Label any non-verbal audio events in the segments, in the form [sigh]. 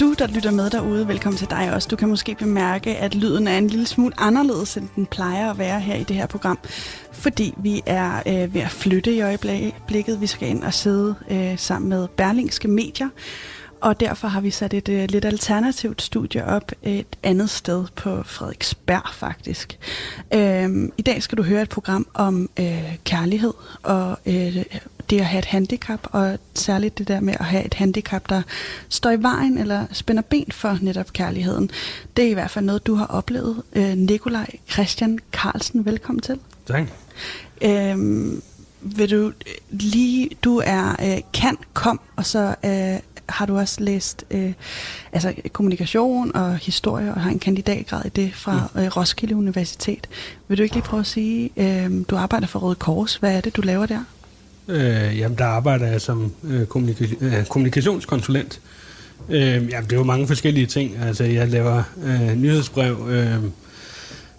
Du, der lytter med derude, velkommen til dig også. Du kan måske bemærke, at lyden er en lille smule anderledes, end den plejer at være her i det her program. Fordi vi er øh, ved at flytte i øjeblikket. Vi skal ind og sidde øh, sammen med Berlingske Medier. Og derfor har vi sat et øh, lidt alternativt studie op et andet sted på Frederiksberg faktisk. Øh, I dag skal du høre et program om øh, kærlighed og øh, det at have et handicap, og særligt det der med at have et handicap, der står i vejen eller spænder ben for netop kærligheden. Det er i hvert fald noget, du har oplevet. Øh, Nikolaj Christian Carlsen, velkommen til. Tak. Øhm, vil du lige, du er øh, kan, kom, og så øh, har du også læst øh, altså kommunikation og historie, og har en kandidatgrad i det fra mm. øh, Roskilde Universitet. Vil du ikke lige prøve at sige, øh, du arbejder for Røde Kors, hvad er det, du laver der? Øh, jamen, der arbejder jeg som øh, kommunika- øh, kommunikationskonsulent. Øh, jamen, det er jo mange forskellige ting. Altså, jeg laver øh, nyhedsbrev, øh,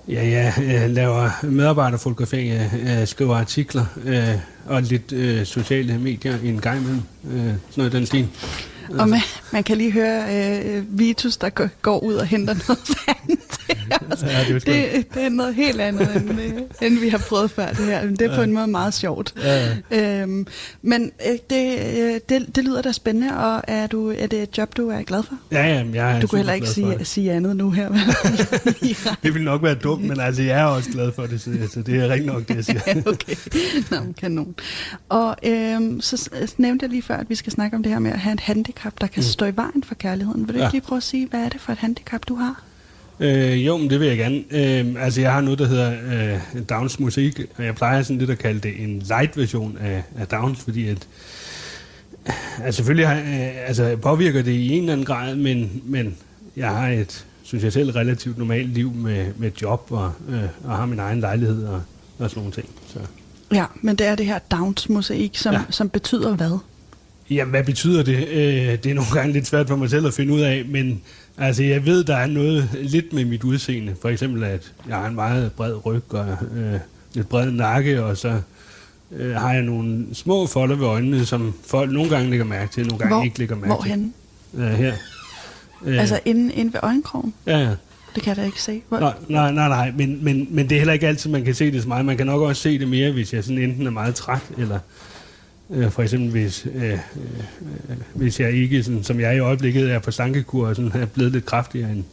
ja, jeg øh, laver medarbejderfotografering, jeg skriver artikler øh, og lidt øh, sociale medier en gang imellem. Øh, sådan noget den stil. Og man, man kan lige høre øh, Vitus, der går ud og henter noget [laughs] vand til os. Ja, det, er det, det er noget helt andet, end, øh, end vi har prøvet før det her. Det er på en måde meget sjovt. Ja, ja. Øhm, men øh, det, øh, det, det lyder da spændende, og er, du, er det et job, du er glad for? Ja, ja, jeg er Du kunne heller ikke sige, sige andet nu her. [laughs] det vil nok være dumt, men altså, jeg er også glad for det, så, så det er rigtig nok det, jeg siger. [laughs] okay, Nå, kanon. Og øhm, så nævnte jeg lige før, at vi skal snakke om det her med at have et handicap, der kan mm. stå i vejen for kærligheden. Vil du ja. ikke lige prøve at sige, hvad er det for et handicap, du har? Øh, jo, men det vil jeg gerne. Øh, altså, jeg har noget, der hedder øh, Downs musik, og jeg plejer sådan lidt at kalde det en light-version af, af Downs, fordi at altså, selvfølgelig har, øh, altså, påvirker det i en eller anden grad, men, men jeg har et, synes jeg selv, relativt normalt liv med, med job, og, øh, og har min egen lejlighed og, og sådan nogle ting. Så. Ja, men det er det her Downs-mosaik, som, ja. som betyder hvad? Jamen, hvad betyder det? Øh, det er nogle gange lidt svært for mig selv at finde ud af, men altså, jeg ved, der er noget lidt med mit udseende. For eksempel, at jeg har en meget bred ryg og øh, lidt bred nakke, og så øh, har jeg nogle små folder ved øjnene, som folk nogle gange lægger mærke til, nogle gange Hvor, ikke lægger mærke hvorhenne? til. Hvorhen? Øh, her. Øh, altså inde, inde ved øjenkrogen? Ja, ja. Det kan jeg da ikke se. Hvor... Nej, nej, nej, nej. Men, men, men det er heller ikke altid, man kan se det så meget. Man kan nok også se det mere, hvis jeg sådan enten er meget træt, eller for eksempel hvis, øh, øh, hvis jeg ikke, sådan, som jeg i øjeblikket er på slankekur, og sådan, er blevet lidt kraftigere end,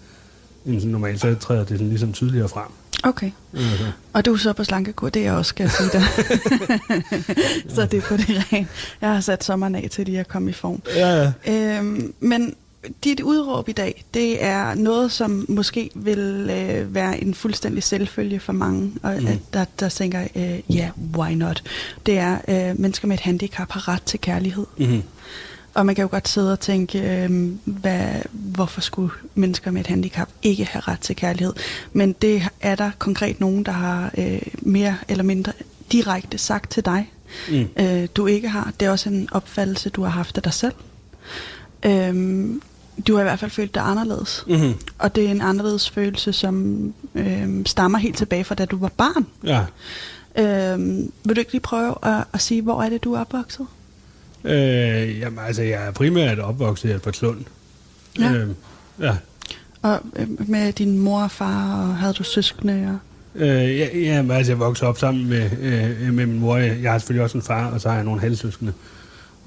end sådan normalt, så træder det sådan ligesom tydeligere frem. Okay. Okay. Og du er så på slankekur, det er jeg også, skal jeg sige dig. [laughs] så det er på det rene. Jeg har sat sommeren af til lige at komme i form. Ja, ja. Øhm, men dit udråb i dag, det er noget, som måske vil øh, være en fuldstændig selvfølge for mange, og, mm. at der, der tænker, øh, ja, øh, yeah, why not? Det er, øh, mennesker med et handicap har ret til kærlighed. Mm. Og man kan jo godt sidde og tænke, øh, hvad, hvorfor skulle mennesker med et handicap ikke have ret til kærlighed? Men det er der konkret nogen, der har øh, mere eller mindre direkte sagt til dig, mm. øh, du ikke har. Det er også en opfattelse, du har haft af dig selv. Øhm, du har i hvert fald følt dig anderledes. Mm-hmm. Og det er en anderledes følelse, som øhm, stammer helt tilbage fra da du var barn. Ja. Øhm, vil du ikke lige prøve at, at sige, hvor er det, du er opvokset? Øh, jamen, altså, jeg er primært opvokset i Albertslund. Ja. Øhm, ja. Og øh, med din mor og far, og havde du søskende? Og... Øh, ja, ja, altså, jeg voksede op sammen med, øh, med min mor. Jeg har selvfølgelig også en far, og så har jeg nogle halvsøskende.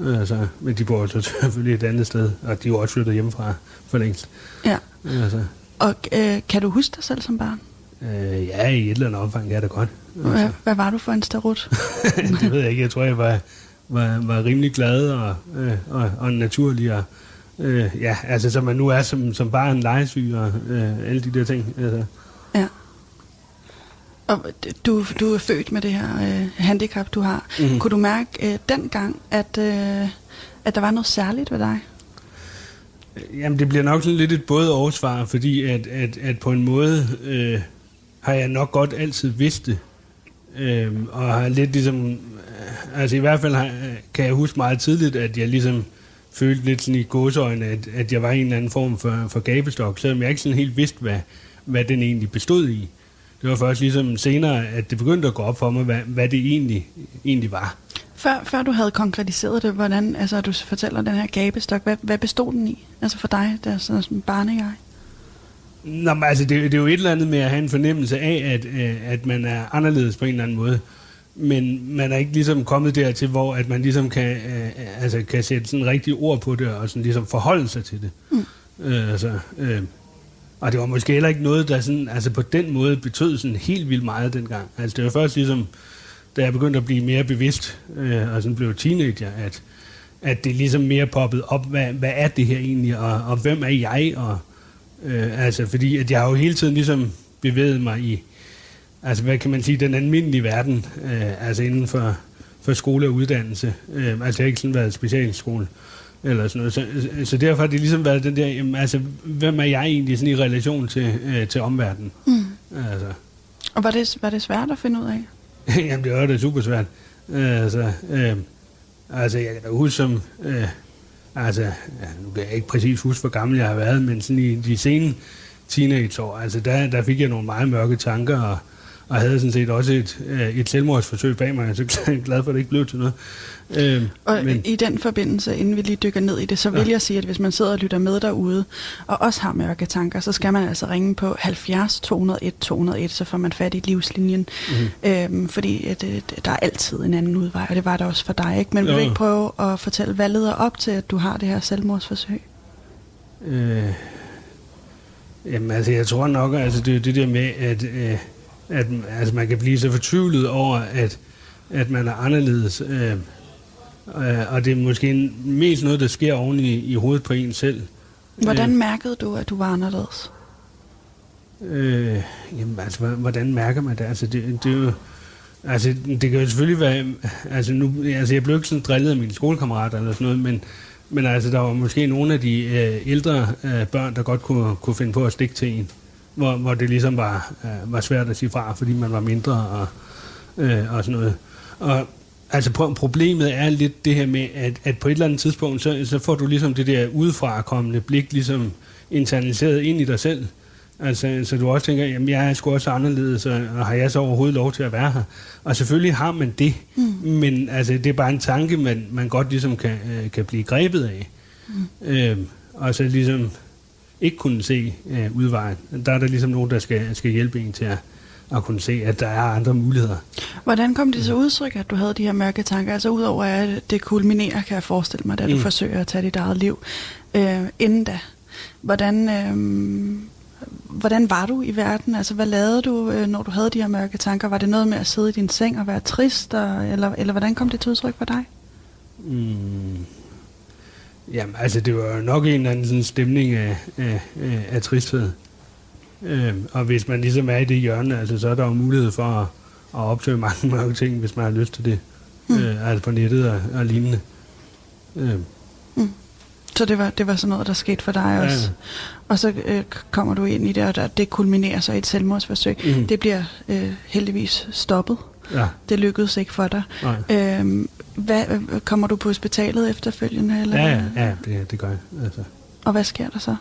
Altså, men de bor [laughs] selvfølgelig et andet sted, og de er jo også flyttet hjemmefra for længst. Ja. Altså. Og øh, kan du huske dig selv som barn? Øh, ja, i et eller andet omfang, ja, det godt. Altså. Hvad, hvad var du for en starut? [laughs] det ved jeg ikke. Jeg tror, jeg var, var, var rimelig glad og, øh, og, og naturlig. Og, øh, ja, altså som man nu er som, som barn, legesyg og øh, alle de der ting. Altså. Ja. Og du, du er født med det her øh, handicap, du har. Mm-hmm. Kunne du mærke øh, dengang, at, øh, at der var noget særligt ved dig? Jamen, det bliver nok sådan lidt et både oversvar, fordi at, at, at på en måde, øh, har jeg nok godt altid vidst det. Øhm, og har lidt ligesom, øh, altså i hvert fald har, kan jeg huske meget tidligt, at jeg ligesom følte lidt sådan i godsøjne, at, at jeg var en eller anden form for, for gabestok, selvom jeg ikke sådan helt vidste, hvad, hvad den egentlig bestod i. Det var først ligesom senere, at det begyndte at gå op for mig, hvad, hvad det egentlig, egentlig var. Før, før du havde konkretiseret det, hvordan, altså du fortæller den her gabestok, hvad, hvad bestod den i? Altså for dig, der er sådan en barnegej. Nå, men altså, det, det er jo et eller andet med at have en fornemmelse af, at, øh, at man er anderledes på en eller anden måde. Men man er ikke ligesom kommet dertil, hvor at man ligesom kan, øh, altså, kan sætte sådan rigtige ord på det, og sådan ligesom forholde sig til det. Mm. Øh, altså, øh, og det var måske heller ikke noget, der sådan, altså på den måde betød sådan helt vildt meget dengang. Altså det var først ligesom, da jeg begyndte at blive mere bevidst, øh, og sådan blev teenager, at, at det ligesom mere poppet op, hvad, hvad er det her egentlig, og, og hvem er jeg, og øh, altså fordi at jeg har jo hele tiden ligesom bevæget mig i, altså hvad kan man sige, den almindelige verden, øh, altså inden for, for skole og uddannelse. Øh, altså jeg har ikke sådan været specialskole eller sådan noget. Så, så derfor har det ligesom været den der, jamen, altså, hvem er jeg egentlig sådan i relation til, øh, til omverdenen? Mm. Altså. Og var det, var det svært at finde ud af? [laughs] jamen, det var det super svært. Øh, altså, øh, altså, jeg kan da huske som, øh, altså, ja, nu kan jeg ikke præcis huske, hvor gammel jeg har været, men sådan i de sene teenageår, altså der, der fik jeg nogle meget mørke tanker, og, og havde sådan set også et, øh, et selvmordsforsøg bag mig, så jeg er glad for, at det ikke blev til noget. Øh, og men, i den forbindelse, inden vi lige dykker ned i det, så ja. vil jeg sige, at hvis man sidder og lytter med derude, og også har mørke tanker, så skal man altså ringe på 70 201 201, så får man fat i livslinjen. Mm-hmm. Øhm, fordi at, øh, der er altid en anden udvej, og det var der også for dig. Ikke? Men vil du ikke prøve at fortælle, hvad leder op til, at du har det her selvmordsforsøg? Øh, jamen altså, jeg tror nok, altså det er det der med, at, øh, at altså, man kan blive så fortvivlet over, at, at man er anderledes. Øh, Øh, og det er måske mest noget, der sker oven i, i hovedet på en selv. Hvordan øh, mærkede du, at du var anderledes? Øh, jamen, altså, hvordan mærker man det? Altså, det, det er jo... Altså, det kan jo selvfølgelig være... Altså, nu, altså, jeg blev ikke sådan drillet af mine skolekammerater eller sådan noget, men, men altså, der var måske nogle af de øh, ældre øh, børn, der godt kunne, kunne finde på at stikke til en, hvor, hvor det ligesom var, øh, var svært at sige fra, fordi man var mindre og, øh, og sådan noget. Og Altså problemet er lidt det her med, at, at på et eller andet tidspunkt, så, så får du ligesom det der udefra kommende blik ligesom internaliseret ind i dig selv. Altså, så du også tænker, jamen jeg er sgu også anderledes, og, og har jeg så overhovedet lov til at være her? Og selvfølgelig har man det, mm. men altså, det er bare en tanke, man, man godt ligesom kan, øh, kan blive grebet af. Mm. Øh, og så ligesom ikke kunne se øh, udvejen. Der er der ligesom nogen, der skal, skal hjælpe en til at, at kunne se, at der er andre muligheder. Hvordan kom det så udtryk, at du havde de her mørke tanker? Altså udover at det kulminerer, kan jeg forestille mig, da du mm. forsøger at tage dit eget liv. Øh, inden da, hvordan, øh, hvordan var du i verden? Altså hvad lavede du, øh, når du havde de her mørke tanker? Var det noget med at sidde i din seng og være trist? Og, eller, eller hvordan kom det til udtryk for dig? Mm. Jamen, altså det var nok en eller anden sådan stemning af, af, af, tristhed. Øh, og hvis man ligesom er i det hjørne, altså, så er der jo mulighed for at, at opsøge mange, mange ting, hvis man har lyst til det. Mm. Øh, altså på nettet og, og lignende. Øh. Mm. Så det var, det var sådan noget, der skete for dig også. Ja. Og så øh, kommer du ind i det, og der, det kulminerer så i et selvmordsforsøg. Mm. Det bliver øh, heldigvis stoppet. Ja. Det lykkedes ikke for dig. Øh, hvad, kommer du på hospitalet efterfølgende? Eller? Ja, ja, ja det, det gør jeg. Altså. Og hvad sker der så?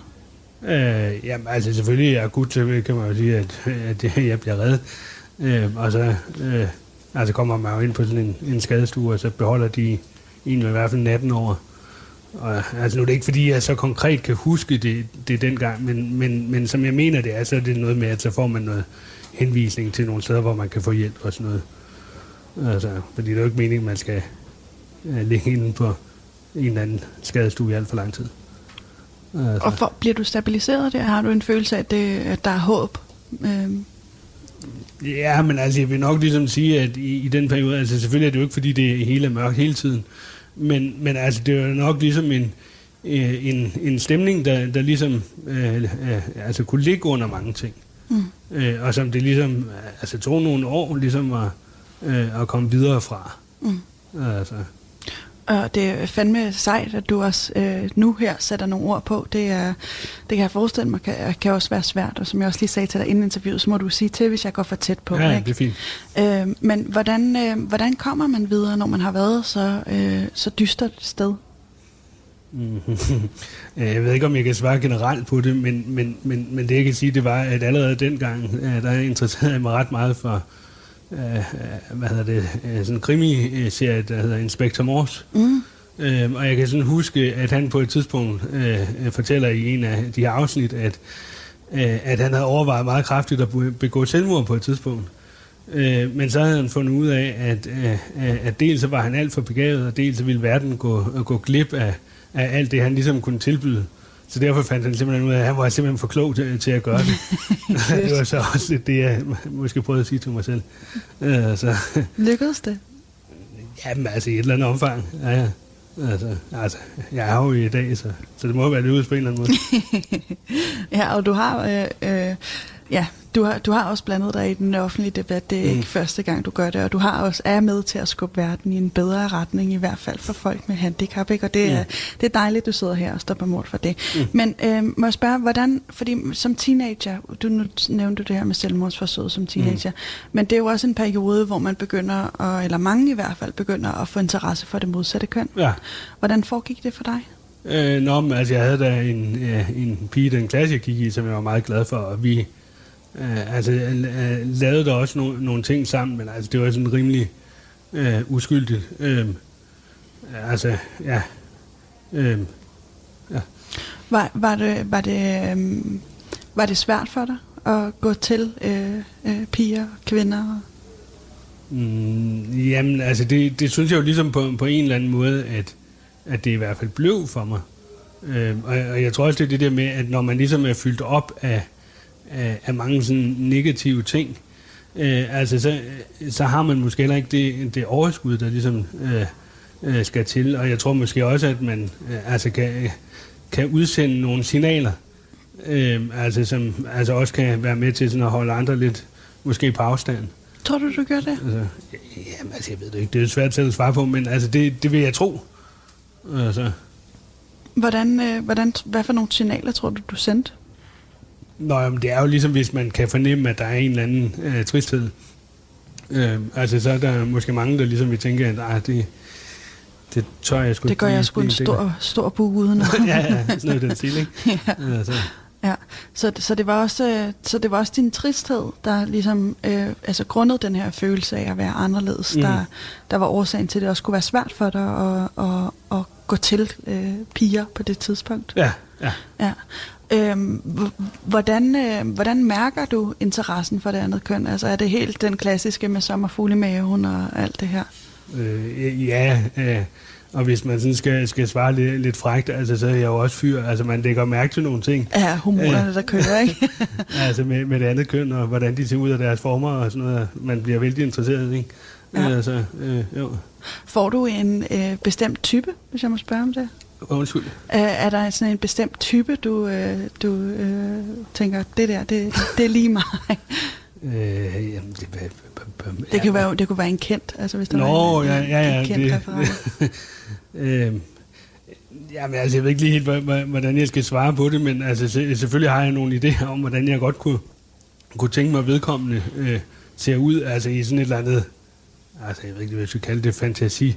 Øh, jamen, altså selvfølgelig er akut, kan man jo sige, at, at jeg bliver reddet. Øh, og så øh, altså kommer man jo ind på sådan en, en skadestue, og så beholder de en i hvert fald 18 år. Og, altså nu er det ikke, fordi jeg så konkret kan huske det, det dengang, men, men, men som jeg mener det er, så er det noget med, at så får man noget henvisning til nogle steder, hvor man kan få hjælp og sådan noget. Altså, fordi det er jo ikke meningen, at man skal uh, ligge inde på en eller anden skadestue i alt for lang tid. Altså. Og for, bliver du stabiliseret der? Har du en følelse af, at, det, at der er håb? Øhm. Ja, men altså, jeg vil nok ligesom sige, at i, i den periode, altså selvfølgelig er det jo ikke, fordi det hele er mørkt hele tiden, men, men altså, det er jo nok ligesom en, øh, en, en stemning, der, der ligesom øh, øh, altså kunne ligge under mange ting. Mm. Øh, og som det ligesom altså, tog nogle år ligesom at, øh, at komme videre fra. Mm. Altså. Og det er fandme sejt, at du også øh, nu her sætter nogle ord på. Det, er, det kan jeg forestille mig, kan, kan også være svært. Og som jeg også lige sagde til dig inden interviewet, så må du sige til, hvis jeg går for tæt på. Ja, ikke? det er fint. Øh, men hvordan, øh, hvordan kommer man videre, når man har været så, øh, så dystert sted? [laughs] jeg ved ikke, om jeg kan svare generelt på det, men, men, men, men det jeg kan sige, det var, at allerede dengang, øh, der interesserede jeg mig ret meget for, øh, hvad hedder det, øh, sådan en krimiserie, der hedder Inspector Morse. Mm. Øh, og jeg kan sådan huske, at han på et tidspunkt øh, fortæller i en af de her afsnit, at, øh, at han havde overvejet meget kraftigt at begå selvmord på et tidspunkt. Øh, men så havde han fundet ud af, at, øh, at dels var han alt for begavet, og dels ville verden gå, gå glip af, af alt det, han ligesom kunne tilbyde. Så derfor fandt han simpelthen ud af, at han var simpelthen for klog til, til at gøre det. [laughs] det var så også det, jeg måske prøvede at sige til mig selv. Uh, så. Lykkedes det? Jamen altså i et eller andet omfang. Ja, ja. Altså, altså, jeg er jo i dag, så, så det må være lykkedes på en eller anden [laughs] måde. ja, og du har øh, øh, ja, du har, du har også blandet dig i den offentlige debat. Det er mm. ikke første gang, du gør det. Og du har også er med til at skubbe verden i en bedre retning, i hvert fald for folk med handicap. Ikke? Og det, mm. er, det er dejligt, du sidder her og står på mål for det. Mm. Men øh, må jeg spørge, hvordan, fordi som teenager, du nu nævnte det her med selvmordsforsøg som teenager, mm. men det er jo også en periode, hvor man begynder, at, eller mange i hvert fald, begynder at få interesse for det modsatte køn. Ja. Hvordan foregik det for dig? Øh, nå, men, altså jeg havde da en, øh, en pige, den klasse jeg gik i, som jeg var meget glad for, og vi Uh, altså, uh, lavede der også no, nogle ting sammen, men altså, det var sådan rimelig uh, uskyldigt. Uh, altså, ja. Uh, ja. Var, var, det, var, det, um, var det svært for dig at gå til uh, uh, piger og kvinder? Mm, jamen, altså, det, det synes jeg jo ligesom på, på en eller anden måde, at, at det i hvert fald blev for mig. Uh, og, og jeg tror også, det er det der med, at når man ligesom er fyldt op af af, af mange sådan negative ting, øh, altså så, så har man måske heller ikke det, det overskud, der ligesom øh, øh, skal til. Og jeg tror måske også, at man øh, altså kan, kan udsende nogle signaler, øh, altså som altså også kan være med til sådan at holde andre lidt måske på afstand. Tror du, du gør det? Altså, jamen, altså, jeg ved det ikke. Det er svært til at svare på, men altså, det, det vil jeg tro. Altså. Hvordan, øh, hvordan, hvad for nogle signaler tror du, du sendte? Nå, jamen, det er jo ligesom, hvis man kan fornemme, at der er en eller anden øh, tristhed. Øh, altså, så er der måske mange, der ligesom vil tænke, at ah, det, det tør jeg sgu Det gør jeg sgu en stor, stor bug uden. [laughs] ja, ja, sådan noget den stil, ikke? [laughs] ja. Altså. Ja, så, så, det var også, øh, så det var også din tristhed, der ligesom, øh, altså grundet den her følelse af at være anderledes, mm. der, der var årsagen til, at det også kunne være svært for dig at, at, at gå til øh, piger på det tidspunkt. Ja, ja. ja. Øhm, hvordan, øh, hvordan mærker du interessen for det andet køn? Altså er det helt den klassiske med sommerfugle i maven og alt det her? Øh, ja, øh, og hvis man sådan skal, skal svare lidt, lidt frægt, altså, så er jeg jo også fyr. Altså man lægger mærke til nogle ting. Ja, hormonerne, der kører, ikke? [laughs] altså med, med det andet køn, og hvordan de ser ud af deres former og sådan noget. Man bliver vældig interesseret, ikke? Ja. Altså, øh, jo. Får du en øh, bestemt type, hvis jeg må spørge om det? Undskyld. Er, er der sådan en bestemt type, du, øh, du øh, tænker, det der, det, det er lige mig? [laughs] øh, jamen, det, det, det, kan være, det kunne være en kendt, altså hvis der Nå, var en, ja, ja, ja, en kendt det, [laughs] øh, Jamen, altså, jeg ved ikke lige helt, hvordan jeg skal svare på det, men altså, selvfølgelig har jeg nogle idéer om, hvordan jeg godt kunne, kunne tænke mig vedkommende øh, ser ud, altså i sådan et eller andet, altså jeg ved ikke, hvad jeg skal kalde det, fantasi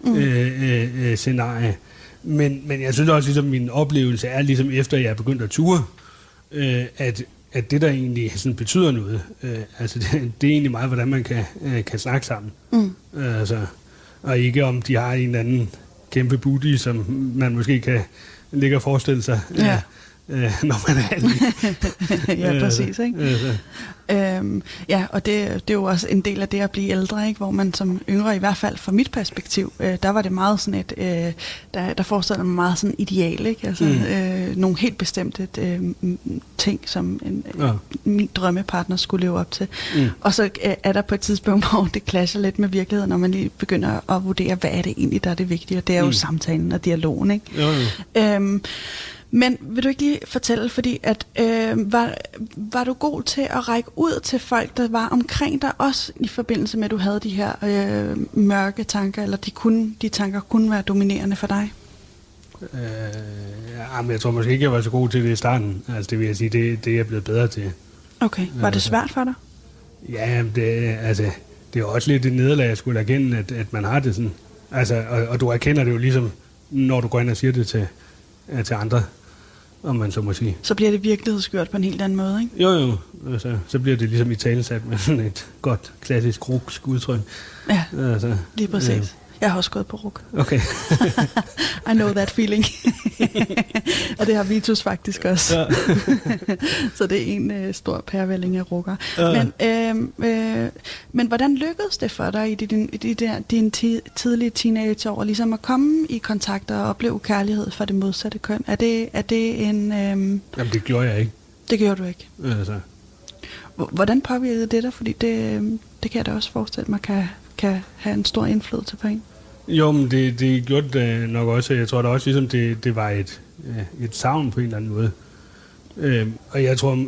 mm. øh, øh, øh, scenarie. Men, men jeg synes også, ligesom min oplevelse er, ligesom efter jeg er begyndt at ture, øh, at, at det, der egentlig sådan betyder noget, øh, altså [laughs] det, det er egentlig meget, hvordan man kan, øh, kan snakke sammen. Mm. Øh, altså, og ikke om de har en eller anden kæmpe booty, som man måske kan ligge og forestille sig. Ja. Øh, øh, [laughs] når man er [laughs] Ja, præcis. Ikke? Altså. Øhm, ja, og det, det er jo også en del af det at blive ældre, ikke? hvor man som yngre, i hvert fald fra mit perspektiv, øh, der var det meget sådan et, øh, der, der forestillede mig meget sådan ideal, ikke? Altså, mm. øh, nogle helt bestemte øh, ting, som en, ja. min drømmepartner skulle leve op til. Mm. Og så øh, er der på et tidspunkt, [laughs] hvor det clasher lidt med virkeligheden, når man lige begynder at vurdere, hvad er det egentlig, der er det vigtige, og det er jo mm. samtalen og dialogen. Ikke? Jo, jo. Øhm, Men vil du ikke lige fortælle, fordi at øh, var, var du god til at række ud til folk, der var omkring dig, også i forbindelse med, at du havde de her øh, mørke tanker, eller de, kunne, de tanker kunne være dominerende for dig? Øh, ja, men jeg tror måske ikke, jeg var så god til det i starten. Altså det vil jeg sige, det, det er jeg blevet bedre til. Okay, var det svært for dig? Ja, det, altså, det er også lidt et nederlag, jeg skulle erkende, at, at man har det sådan. Altså, og, og du erkender det jo ligesom, når du går ind og siger det til, til andre, om man så må sige. Så bliver det virkelighedsgjort på en helt anden måde, ikke? Jo, jo. Altså, så bliver det ligesom i talesat med sådan et godt, klassisk ruksk udtryk. Ja, altså, lige præcis. Øh. Jeg har også gået på ruk. Okay. [laughs] I know that feeling. [laughs] og det har Vitus faktisk også. Ja. [laughs] så det er en øh, stor pærvælling af rukker. Ja. Men, øh, øh, men hvordan lykkedes det for dig i din, i der, din ti, tidlige teenageår, ligesom at komme i kontakt og opleve kærlighed for det modsatte køn? Er det, er det en... Øh... Jamen, det gjorde jeg ikke. Det gjorde du ikke? Altså. Hvordan påvirkede det dig? Fordi det, det kan jeg da også forestille mig kan, kan have en stor indflydelse på en. Jo, men det, det gjorde det nok også. Jeg tror da også, ligesom det, det var et, øh, et savn på en eller anden måde. Øh, og jeg tror,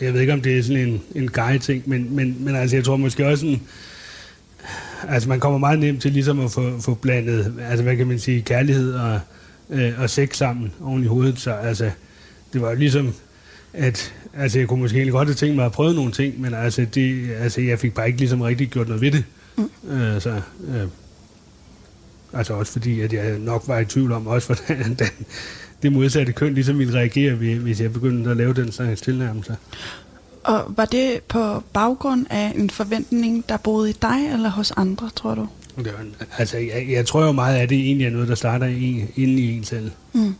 jeg ved ikke, om det er sådan en, en guide-ting, men, men, men altså, jeg tror måske også sådan, altså man kommer meget nemt til ligesom at få, få blandet, altså hvad kan man sige, kærlighed og, øh, og sex sammen oven i hovedet. Så altså, det var jo ligesom, at altså, jeg kunne måske egentlig godt have tænkt mig at prøve nogle ting, men altså, det, altså jeg fik bare ikke ligesom rigtig gjort noget ved det. Mm. Øh, så, øh, Altså også fordi, at jeg nok var i tvivl om, også [laughs] hvordan den, det modsatte køn ligesom ville reagere, hvis jeg begyndte at lave den slags tilnærmelser. Og var det på baggrund af en forventning, der boede i dig eller hos andre, tror du? Det var, altså, jeg, jeg tror jo meget, at det egentlig er noget, der starter i, inde i en selv. Mm.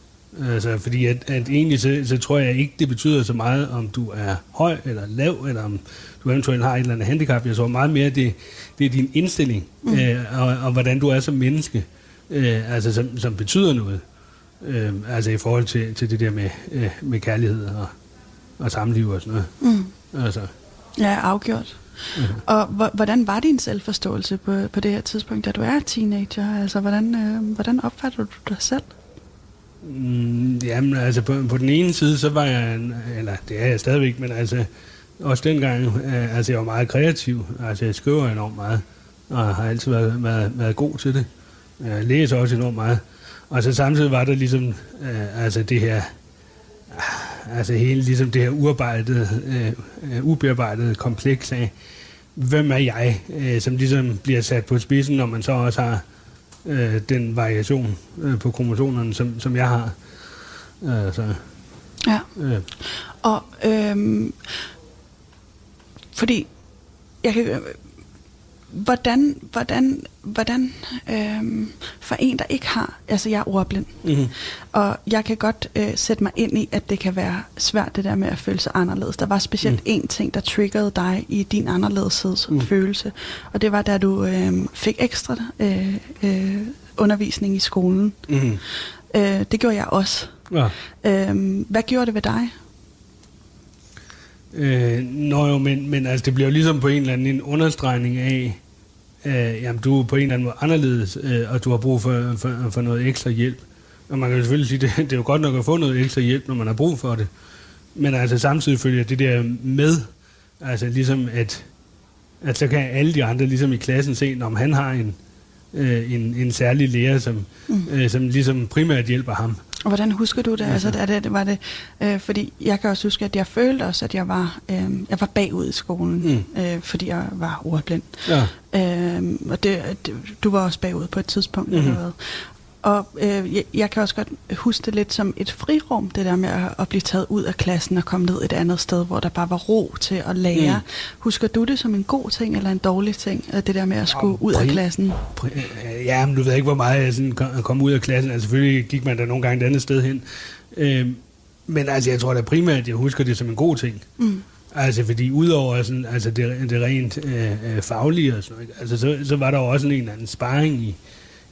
Altså, fordi at, at egentlig så, så tror jeg ikke, det betyder så meget, om du er høj eller lav, eller om du eventuelt har et eller andet handicap. Jeg tror meget mere, det, det er din indstilling, mm. øh, og, og hvordan du er som menneske, øh, altså som, som betyder noget. Øh, altså i forhold til, til det der med, øh, med kærlighed og, og samliv og sådan noget. Mm. Altså. Ja, afgjort. Mm-hmm. Og hvordan var din selvforståelse på, på det her tidspunkt, da du er teenager? Altså, hvordan, øh, hvordan opfatter du dig selv? Mm, jamen, altså på, på den ene side, så var jeg, en, eller det er jeg stadigvæk, men altså også dengang, øh, altså jeg var meget kreativ, altså jeg skriver enormt meget, og har altid været, været, været god til det. Jeg læser også enormt meget. Og så samtidig var der ligesom, øh, altså det her, altså hele ligesom det her uarbejdede, øh, ubearbejdede kompleks af, hvem er jeg, øh, som ligesom bliver sat på spidsen, når man så også har øh, den variation øh, på kromosonerne, som, som jeg har. Øh, så, ja. Øh. Og øhm, fordi jeg kan, hvordan, hvordan, hvordan øhm, for en, der ikke har, altså jeg er ordblind, mm-hmm. og jeg kan godt øh, sætte mig ind i, at det kan være svært det der med at føle sig anderledes. Der var specielt mm. én ting, der triggerede dig i din anderledeshedsfølelse, mm. og det var, da du øh, fik ekstra øh, øh, undervisning i skolen. Mm. Øh, det gjorde jeg også. Ja. Øh, hvad gjorde det ved dig? Øh, nå jo, men, men altså, det bliver jo ligesom på en eller anden en understregning af, øh, jamen du er på en eller anden måde anderledes, øh, og du har brug for, for, for noget ekstra hjælp. Og man kan jo selvfølgelig sige, det, det er jo godt nok at få noget ekstra hjælp, når man har brug for det. Men altså samtidig følger det der med, altså ligesom at, at så kan alle de andre ligesom i klassen se, om han har en, øh, en, en særlig lærer, som, mm. øh, som ligesom primært hjælper ham. Og hvordan husker du det? Altså, er det, var det øh, fordi jeg kan også huske, at jeg følte også, at jeg var, øh, jeg var bagud i skolen, mm. øh, fordi jeg var ordblind. Ja. Øh, og det, det, du var også bagud på et tidspunkt, mm. eller hvad? Og øh, jeg, jeg kan også godt huske det lidt som et frirum, det der med at, at blive taget ud af klassen og komme ned et andet sted, hvor der bare var ro til at lære. Mm. Husker du det som en god ting eller en dårlig ting, det der med at skulle ud af klassen? Ja, men du ved ikke, hvor meget jeg sådan kom, ud af klassen. Altså selvfølgelig gik man da nogle gange et andet sted hen. Øh, men altså, jeg tror da primært, at jeg husker det som en god ting. Mm. Altså, fordi udover sådan, altså det, det rent øh, øh faglige og sådan altså, så, så var der jo også en eller anden sparring i,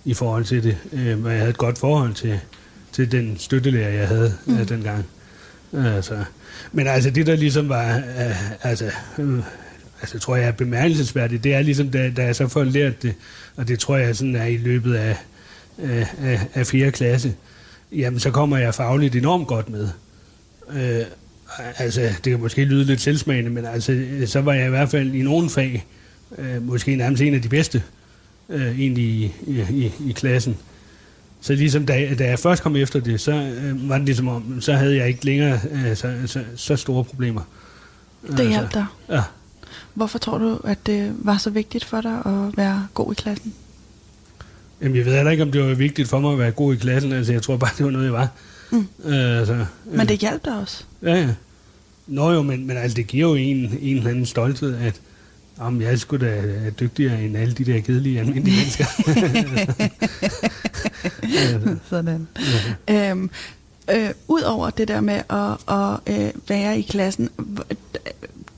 i forhold til det. Øh, og jeg havde et godt forhold til, til den støttelærer, jeg havde mm. øh, dengang. Altså, men altså det, der ligesom var, øh, altså, øh, altså tror jeg er bemærkelsesværdigt, det er ligesom, da, da jeg så får lært det, og det tror jeg sådan er i løbet af, øh, af, af 4. klasse, jamen så kommer jeg fagligt enormt godt med. Øh, altså, det kan måske lyde lidt selvsmagende, men altså, så var jeg i hvert fald i nogle fag, øh, måske nærmest en af de bedste, øh, egentlig i, i, i klassen. Så ligesom da, da jeg først kom efter det, så øh, var det ligesom om, så havde jeg ikke længere øh, så, så, så store problemer. Det hjalp dig. Ja. Hvorfor tror du, at det var så vigtigt for dig at være god i klassen? Jamen, jeg ved heller ikke, om det var vigtigt for mig at være god i klassen. Altså, jeg tror bare, [laughs] det var noget, jeg var. Mm. Øh, altså, Men det hjalp dig også. Ja, ja. Nå jo, men, men altså, det giver jo en, en eller anden stolthed, at om jeg skulle da er dygtigere end alle de der kedelige almindelige mennesker. [laughs] [laughs] Sådan. Ja. Øhm, øh, Udover det der med at, at øh, være i klassen,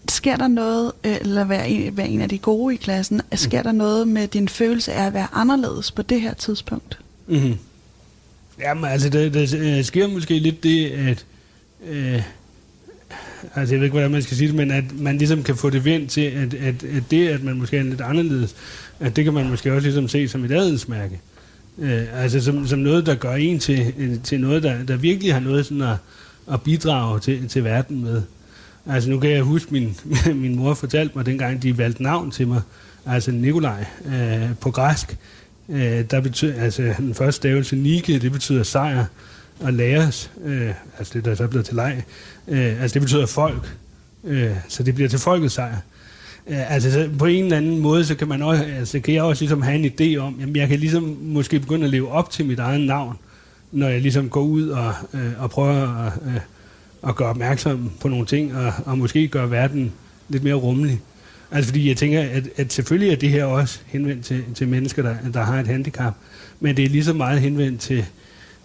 sker der noget, øh, eller være en, være en af de gode i klassen, sker der noget med din følelse af at være anderledes på det her tidspunkt? Mm-hmm. Jamen, altså, der, der øh, sker måske lidt det, at... Øh, altså, jeg ved ikke, hvordan man skal sige det, men at man ligesom kan få det vendt til, at, at, at det, at man måske er lidt anderledes, at det kan man måske også ligesom se som et adelsmærke. Øh, altså, som, som noget, der gør en til, øh, til noget, der, der virkelig har noget sådan at, at bidrage til, til verden med. Altså, nu kan jeg huske, min, [laughs] min mor fortalte mig, dengang de valgte navn til mig, altså Nikolaj, øh, på græsk, Øh, der betyder, altså den første stavelse, Nike, det betyder sejr, og læres, øh, altså det der er så blevet til leg, øh, altså det betyder folk, øh, så det bliver til folkets sejr. Øh, altså så på en eller anden måde, så kan man også, altså kan jeg også ligesom have en idé om, jamen jeg kan ligesom måske begynde at leve op til mit eget navn, når jeg ligesom går ud og, øh, og prøver at, øh, at gøre opmærksom på nogle ting, og, og måske gøre verden lidt mere rummelig. Altså fordi jeg tænker, at, at selvfølgelig er det her også henvendt til, til mennesker, der, der har et handicap, men det er lige så meget henvendt til,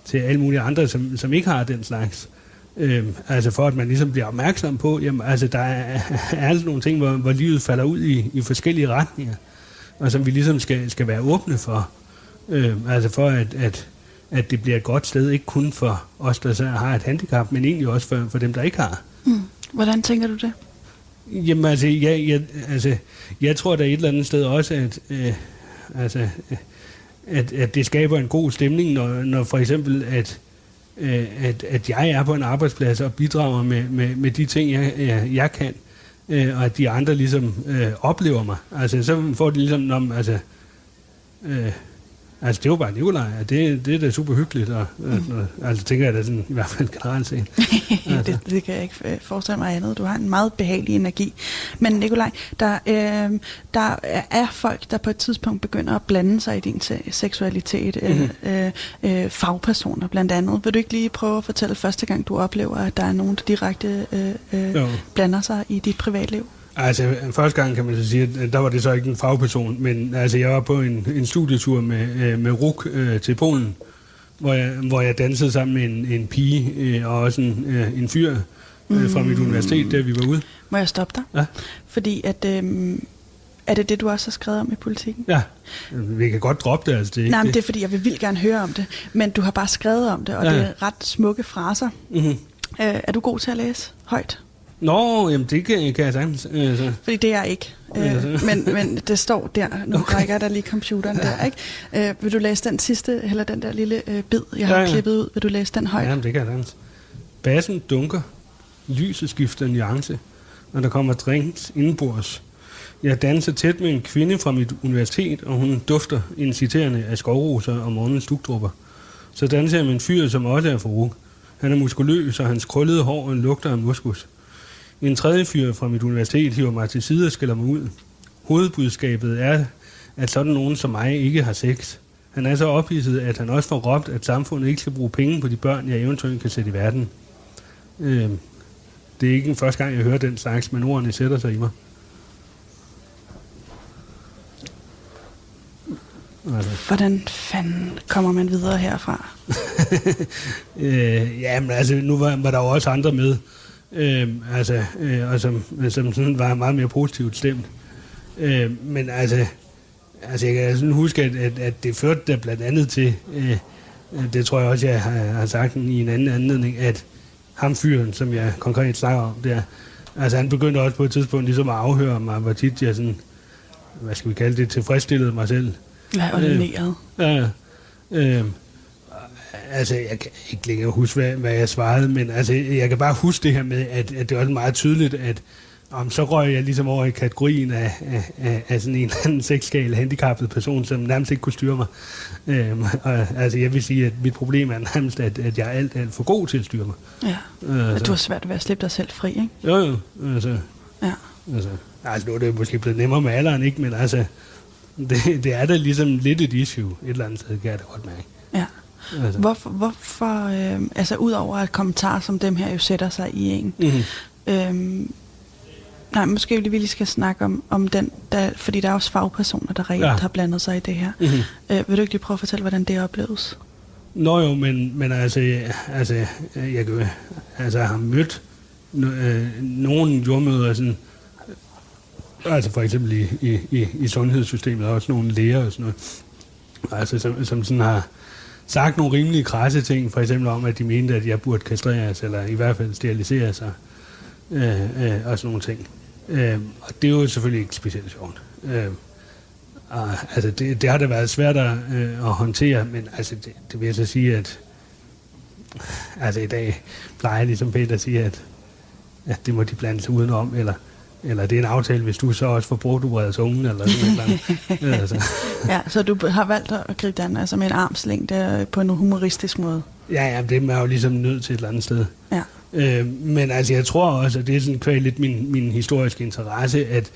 til alle mulige andre, som, som ikke har den slags. Øhm, altså for at man ligesom bliver opmærksom på, jamen altså der er, [laughs] er altså nogle ting, hvor, hvor livet falder ud i, i forskellige retninger, og som vi ligesom skal, skal være åbne for. Øhm, altså for at, at, at det bliver et godt sted, ikke kun for os, der så har et handicap, men egentlig også for, for dem, der ikke har. Mm. Hvordan tænker du det? Jamen altså jeg, jeg, altså, jeg tror da et eller andet sted også, at, øh, altså, øh, at, at det skaber en god stemning, når, når for eksempel, at, øh, at, at jeg er på en arbejdsplads og bidrager med, med, med de ting, jeg, jeg, jeg kan, øh, og at de andre ligesom øh, oplever mig. Altså så får de ligesom, når, altså, øh, Altså, det var bare Nikolaj, og det, det er da super hyggeligt, og, mm. og, altså tænker jeg da sådan, i hvert fald generelt set. [laughs] det, det kan jeg ikke øh, forestille mig andet. Du har en meget behagelig energi. Men Nikolaj, der, øh, der er folk, der på et tidspunkt begynder at blande sig i din se- seksualitet. Mm-hmm. Øh, øh, fagpersoner blandt andet. Vil du ikke lige prøve at fortælle første gang, du oplever, at der er nogen, der direkte øh, øh, blander sig i dit privatliv? Altså, første gang kan man så sige, at der var det så ikke en fagperson, men altså, jeg var på en, en studietur med, øh, med RUK øh, til Polen, hvor jeg, hvor jeg dansede sammen med en, en pige øh, og også en, øh, en fyr øh, fra mit universitet, der vi var ude. Må jeg stoppe dig? Ja. Fordi at... Øh, er det det, du også har skrevet om i politikken? Ja, vi kan godt droppe det. Altså, det er Nej, men det. det er fordi, jeg vil vildt gerne høre om det. Men du har bare skrevet om det, og Ja. ja. det er ret smukke fraser. Mm-hmm. Øh, er du god til at læse højt? Nå, jamen det kan, kan jeg sagtens. Øh, så. Fordi det er jeg ikke. Øh, men, men det står der. Nu [laughs] okay. rækker der lige computeren der, ikke? Øh, vil du læse den sidste, eller den der lille øh, bid, jeg har Ja, ja, ja. klippet ud? Vil du læse den højt? Jamen det kan jeg sagtens. Bassen dunker. Lyset skifter nuance, når der kommer drinks indenbords. Jeg danser tæt med en kvinde fra mit universitet, og hun dufter inciterende af skovroser og morgens dugdrupper. Så danser jeg med en fyr, som også er fra Han er muskuløs, og hans krøllede hår lugter af muskus. En tredje fyr fra mit universitet hiver mig til side og skælder mig ud. Hovedbudskabet er, at sådan nogen som mig ikke har sex. Han er så ophidset, at han også får råbt, at samfundet ikke skal bruge penge på de børn, jeg eventuelt kan sætte i verden. Øh, det er ikke den første gang, jeg hører den slags, men ordene sætter sig i mig. Altså. Hvordan fanden kommer man videre herfra? [laughs] øh, jamen altså, nu var, var der jo også andre med, øh, altså, øh, og som, som sådan var meget mere positivt stemt. Øh, men altså, altså, jeg kan sådan huske, at, at, at det førte der blandt andet til, øh, det tror jeg også, jeg har, har sagt i en anden anledning, at ham fyren, som jeg konkret snakker om der, altså han begyndte også på et tidspunkt ligesom at afhøre mig, hvor tit jeg sådan, hvad skal vi kalde det, tilfredsstillede mig selv. Ja, ordineret. Ja, øh, altså, jeg kan ikke længere huske, hvad, hvad jeg svarede, men altså, jeg kan bare huske det her med, at, at det var meget tydeligt, at om så røg jeg ligesom over i kategorien af, af, af, af sådan en eller anden sexskal handicappet person, som nærmest ikke kunne styre mig. Øhm, og, altså jeg vil sige, at mit problem er nærmest, at, at jeg er alt, alt for god til at styre mig. Ja, altså. du har svært ved at slippe dig selv fri, ikke? Jo, jo. Altså, ja. altså, altså nu er det måske blevet nemmere med alderen, ikke? Men altså, det, det er da ligesom lidt et issue et eller andet sted, kan jeg da godt mærke. Ja. Altså. Hvorfor, hvorfor øh, altså udover at kommentarer som dem her jo sætter sig i en, mm-hmm. øhm, Nej, måske vi lige skal snakke om, om den, der, fordi der er også fagpersoner, der reelt ja. har blandet sig i det her. Mm-hmm. Øh, vil du ikke lige prøve at fortælle, hvordan det opleves? Nå jo, men, men altså, altså, jeg, kan, altså, jeg har mødt øh, nogle jordmøder, sådan, altså for eksempel i, i, i, i sundhedssystemet, og også nogle læger og sådan noget, altså, som, som sådan har sagt nogle rimelige krasse ting, for eksempel om, at de mente, at jeg burde kastreres, eller i hvert fald steriliseres, og, øh, øh, og sådan nogle ting. Øh, og det er jo selvfølgelig ikke specielt sjovt. Øh, og, altså det, det har da været svært at, øh, at håndtere, men altså det, det vil jeg så sige, at altså i dag plejer jeg ligesom Peter at sige, at, at det må de blande sig udenom, eller, eller det er en aftale, hvis du så også får brugt ubreds ungen, eller sådan noget. eller altså. [laughs] ja, så du har valgt at gribe den altså med en armslængde på en humoristisk måde. Ja, ja, det er man jo ligesom nødt til et eller andet sted. Ja. Øh, men altså, jeg tror også, at det er sådan kvæl lidt min, min historiske interesse, at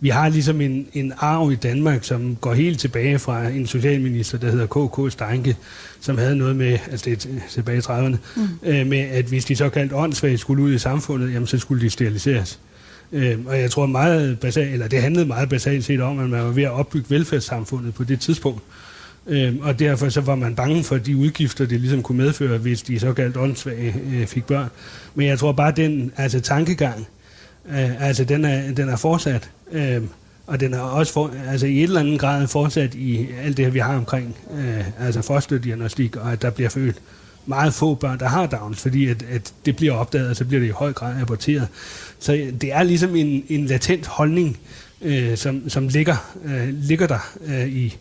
vi har ligesom en, en arv i Danmark, som går helt tilbage fra en socialminister, der hedder K.K. Steinke, som havde noget med, altså det er tilbage i 30'erne, mm. øh, med at hvis de såkaldt åndssvage skulle ud i samfundet, jamen så skulle de steriliseres. Øh, og jeg tror meget basalt, eller det handlede meget basalt set om, at man var ved at opbygge velfærdssamfundet på det tidspunkt. Øh, og derfor så var man bange for de udgifter, det ligesom kunne medføre, hvis de såkaldt åndssvage øh, fik børn. Men jeg tror bare, den altså, tankegang, øh, altså, den, er, den er fortsat. Øh, og den er også for, altså, i et eller andet grad fortsat i alt det her, vi har omkring øh, altså fosterdiagnostik, og at der bliver født meget få børn, der har Downs, fordi at, at det bliver opdaget, og så bliver det i høj grad aborteret. Så det er ligesom en, en latent holdning, øh, som, som ligger, øh, ligger der øh, i,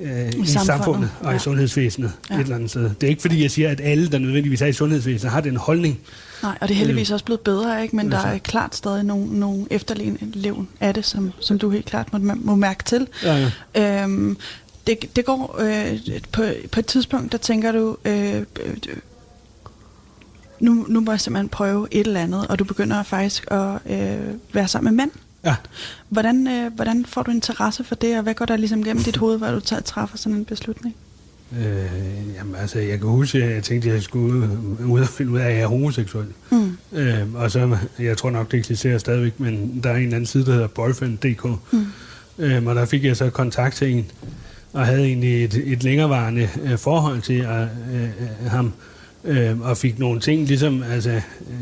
øh, i, i samfundet og ja. i sundhedsvæsenet ja. et eller andet sted. Det er ikke fordi, jeg siger, at alle, der nødvendigvis er i sundhedsvæsenet, har den holdning. Nej, og det er heldigvis øh, også blevet bedre, ikke? men der er klart stadig nogle, nogle efterleven af det, som, som du helt klart må, må mærke til. Ja, ja. Øhm, det, det går øh, på, på et tidspunkt, der tænker du, øh, nu, nu må jeg simpelthen prøve et eller andet, og du begynder faktisk at øh, være sammen med mænd. Ja. Hvordan, øh, hvordan får du interesse for det, og hvad går der ligesom gennem dit hoved, hvor du tager, træffer sådan en beslutning? Øh, jamen altså, jeg kan huske, at jeg tænkte, at jeg skulle ud og finde ud af, at jeg er homoseksuel. Mm. Øh, og så, jeg tror nok, det eksisterer stadigvæk, men der er en eller anden side, der hedder boyfriend.dk. Mm. Øh, og der fik jeg så kontakt til en, og havde egentlig et, et længerevarende øh, forhold til øh, øh, ham, øh, og fik nogle ting ligesom altså,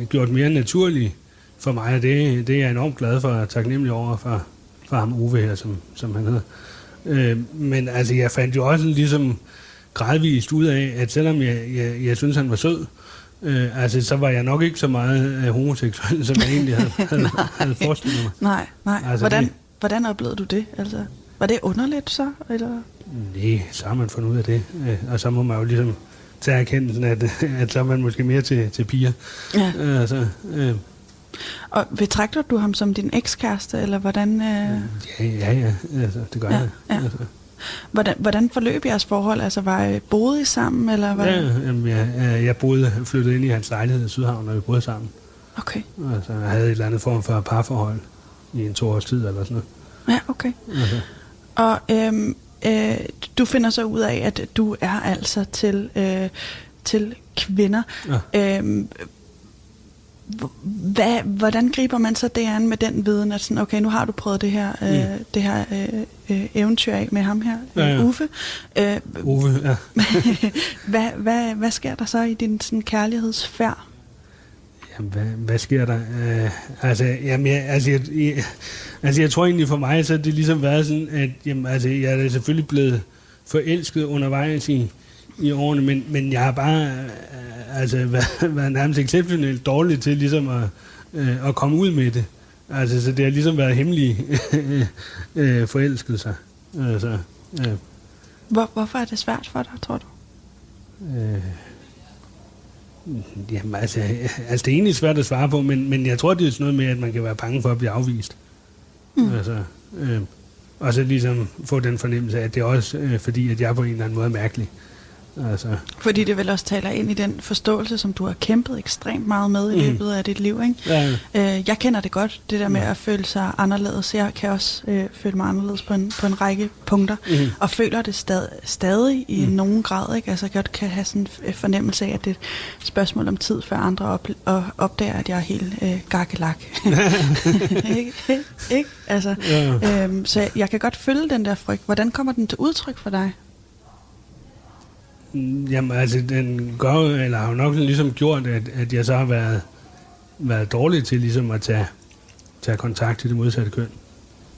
gjort mere naturlige for mig, og det, det er jeg enormt glad for og taknemmelig over for, for ham Uwe her, som, som han hedder. Øh, men altså, jeg fandt jo også ligesom gradvist ud af, at selvom jeg, jeg, jeg synes, han var sød, øh, altså, så var jeg nok ikke så meget øh, homoseksuel, som jeg egentlig havde, havde, havde [laughs] forestillet mig. Nej, nej. Altså, hvordan, det, hvordan oplevede du det? Altså, var det underligt så? Eller? Nej, så har man fundet ud af det. Øh, og så må man jo ligesom tage erkendelsen, at, [laughs] at så er man måske mere til, til piger. Ja. Øh, altså, øh, og betragter du ham som din ekskæreste, eller hvordan? Øh... Ja, ja, ja. Altså, det gør ja, jeg. Ja. Altså. Hvordan, hvordan forløb jeres forhold? Altså, var I boede I sammen? Eller hvad? Ja, jamen, jeg, jeg boede, flyttede ind i hans lejlighed i Sydhavn, og vi boede sammen. Okay. Altså, jeg havde et eller andet form for parforhold i en to års tid, eller sådan noget. Ja, okay. Altså. Og øhm, øh, du finder så ud af, at du er altså til, øh, til kvinder. Ja. Øhm, hvad, hvordan griber man så det an med den viden, at sådan, okay, nu har du prøvet det her, øh, mm. det her øh, øh, eventyr af med ham her, ja, ja. Uffe. Øh, Uffe, ja. [laughs] hvad, hvad, hvad sker der så i din sådan, kærlighedsfærd? Jamen, hvad, hvad sker der? Uh, altså, jamen, jeg, altså, jeg, jeg, altså, jeg tror egentlig for mig, så det ligesom været sådan, at jamen, altså, jeg er selvfølgelig blevet forelsket undervejs i, i årene, men, men jeg har bare øh, altså, [laughs] været, været nærmest exceptionelt dårlig til ligesom at, øh, at komme ud med det. Altså, så det har ligesom været hemmelig [laughs] øh, forelsket sig. Altså, øh. Hvor, hvorfor er det svært for dig, tror du? Øh, jamen, altså, altså, det er egentlig svært at svare på, men, men jeg tror, det er sådan noget med, at man kan være bange for at blive afvist. Mm. Altså, øh, og så ligesom få den fornemmelse af, at det er også øh, fordi, at jeg på en eller anden måde er mærkelig. Altså. Fordi det vel også taler ind i den forståelse, som du har kæmpet ekstremt meget med i mm. løbet af dit liv. Ikke? Ja. Øh, jeg kender det godt, det der med ja. at føle sig anderledes. Jeg kan også øh, føle mig anderledes på en, på en række punkter, mm. og føler det stad, stadig i mm. nogen grad. Ikke? Altså jeg godt kan have sådan en fornemmelse af, at det er et spørgsmål om tid, før andre op, og opdager, at jeg er helt øh, gakkelak. [laughs] [laughs] ikke? ikke? Altså, ja. øhm, så jeg kan godt følge den der frygt. Hvordan kommer den til udtryk for dig? Jamen, altså, den gør, eller har jo nok ligesom gjort, at, at jeg så har været, været dårlig til ligesom at tage, tage kontakt til det modsatte køn.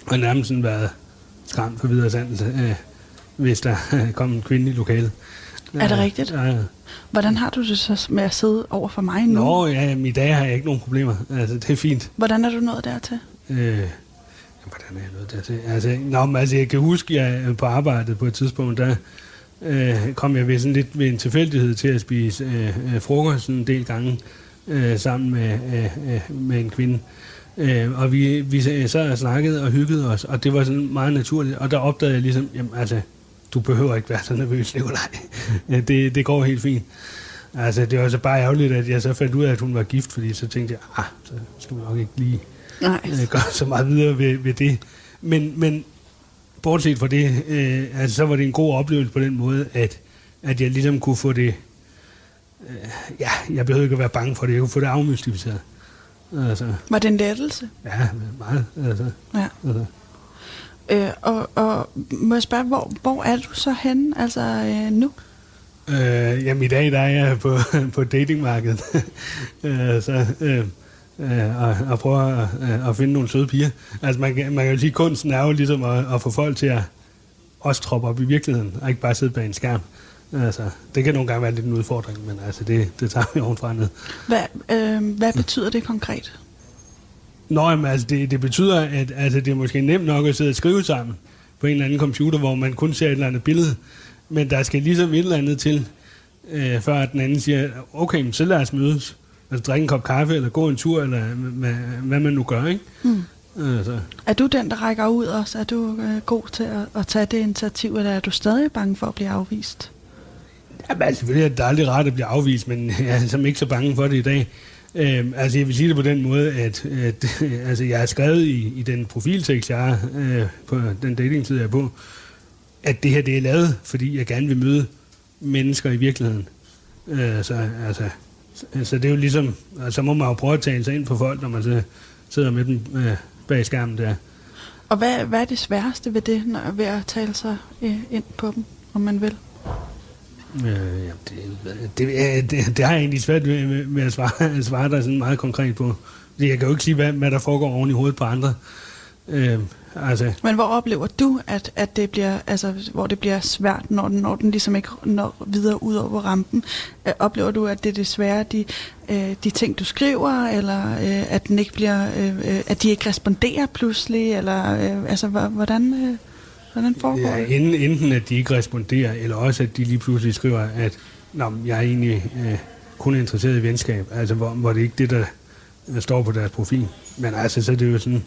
Og nærmest sådan været skræmt for videre sandt, øh, hvis der [laughs] kom en kvinde i lokalet. Er det rigtigt? Ja, ja. Hvordan har du det så med at sidde over for mig nu? Nå, ja, i dag har jeg ikke nogen problemer. Altså, det er fint. Hvordan er du nået dertil? Øh, jamen, hvordan er jeg nået dertil? Altså, nå, men, altså, jeg kan huske, at jeg på arbejdet på et tidspunkt, der øh, kom jeg ved sådan lidt ved en tilfældighed til at spise øh, øh frokost en del gange øh, sammen med, øh, øh, med en kvinde. Øh, og vi, vi så snakkede og hyggede os, og det var sådan meget naturligt. Og der opdagede jeg ligesom, jamen altså, du behøver ikke være så nervøs, Nikolaj. det, det går helt fint. Altså, det var så bare ærgerligt, at jeg så fandt ud af, at hun var gift, fordi så tænkte jeg, ah, så skal vi nok ikke lige Nej. Øh, gøre så meget videre ved, ved det. Men, men bortset fra det, øh, altså, så var det en god oplevelse på den måde, at, at jeg ligesom kunne få det, øh, ja, jeg behøvede ikke at være bange for det, jeg kunne få det afmystificeret. Altså. Var det en lettelse? Ja, meget. Altså. Ja. Altså. Øh, og, og må jeg spørge, hvor, hvor er du så henne altså, øh, nu? Øh, jamen i dag der er jeg på, [laughs] på datingmarkedet. [laughs] øh, så, øh, øh, og, og prøver at, øh, at finde nogle søde piger. Altså man, man kan jo sige, at kunsten er jo ligesom at, at få folk til at også troppe op i virkeligheden, og ikke bare sidde bag en skærm. Altså, det kan nogle gange være lidt en udfordring, men altså, det, det tager vi ovenfra ned. Hvad, øh, hvad betyder det konkret? Nå, jamen, altså, det, det betyder, at altså, det er måske nemt nok at sidde og skrive sammen på en eller anden computer, hvor man kun ser et eller andet billede, men der skal ligesom et eller andet til, øh, før at den anden siger, okay, så lad os mødes. Altså drikke en kop kaffe, eller gå en tur, eller hvad, hvad man nu gør, ikke? Mm. Altså. Er du den, der rækker ud også? Er du øh, god til at, at tage det initiativ, eller er du stadig bange for at blive afvist? Jamen, altså, selvfølgelig er det aldrig rart at blive afvist, men [laughs] jeg er altså ikke så bange for det i dag. Øhm, altså, jeg vil sige det på den måde, at, at [laughs] altså, jeg har skrevet i, i den profiltekst, jeg har øh, på den datingtid, jeg er på, at det her det er lavet, fordi jeg gerne vil møde mennesker i virkeligheden. Øh, så altså, så det er jo ligesom, altså, så må man jo prøve at tale sig ind på folk, når man så sidder med dem øh, bag skærmen der. Og hvad, hvad er det sværeste ved det, når, ved at tale sig øh, ind på dem, om man vil? Øh, ja, det, det, det, det har jeg egentlig svært med, med at svare, svare dig sådan meget konkret på. Jeg kan jo ikke sige, hvad, hvad der foregår oven i hovedet på andre. Øh, altså. Men hvor oplever du, at, at det bliver, altså, hvor det bliver svært, når den, når den ligesom ikke når videre ud over rampen? Øh, oplever du, at det er det svære, de, øh, de ting, du skriver, eller øh, at, den ikke bliver, øh, øh at de ikke responderer pludselig? Eller, øh, altså, hvordan, øh, hvordan foregår ja, det? Enten, enten at de ikke responderer, eller også at de lige pludselig skriver, at Nå, jeg er egentlig øh, kun interesseret i venskab, altså hvor, hvor det ikke det, der står på deres profil. Men altså, så er det jo sådan,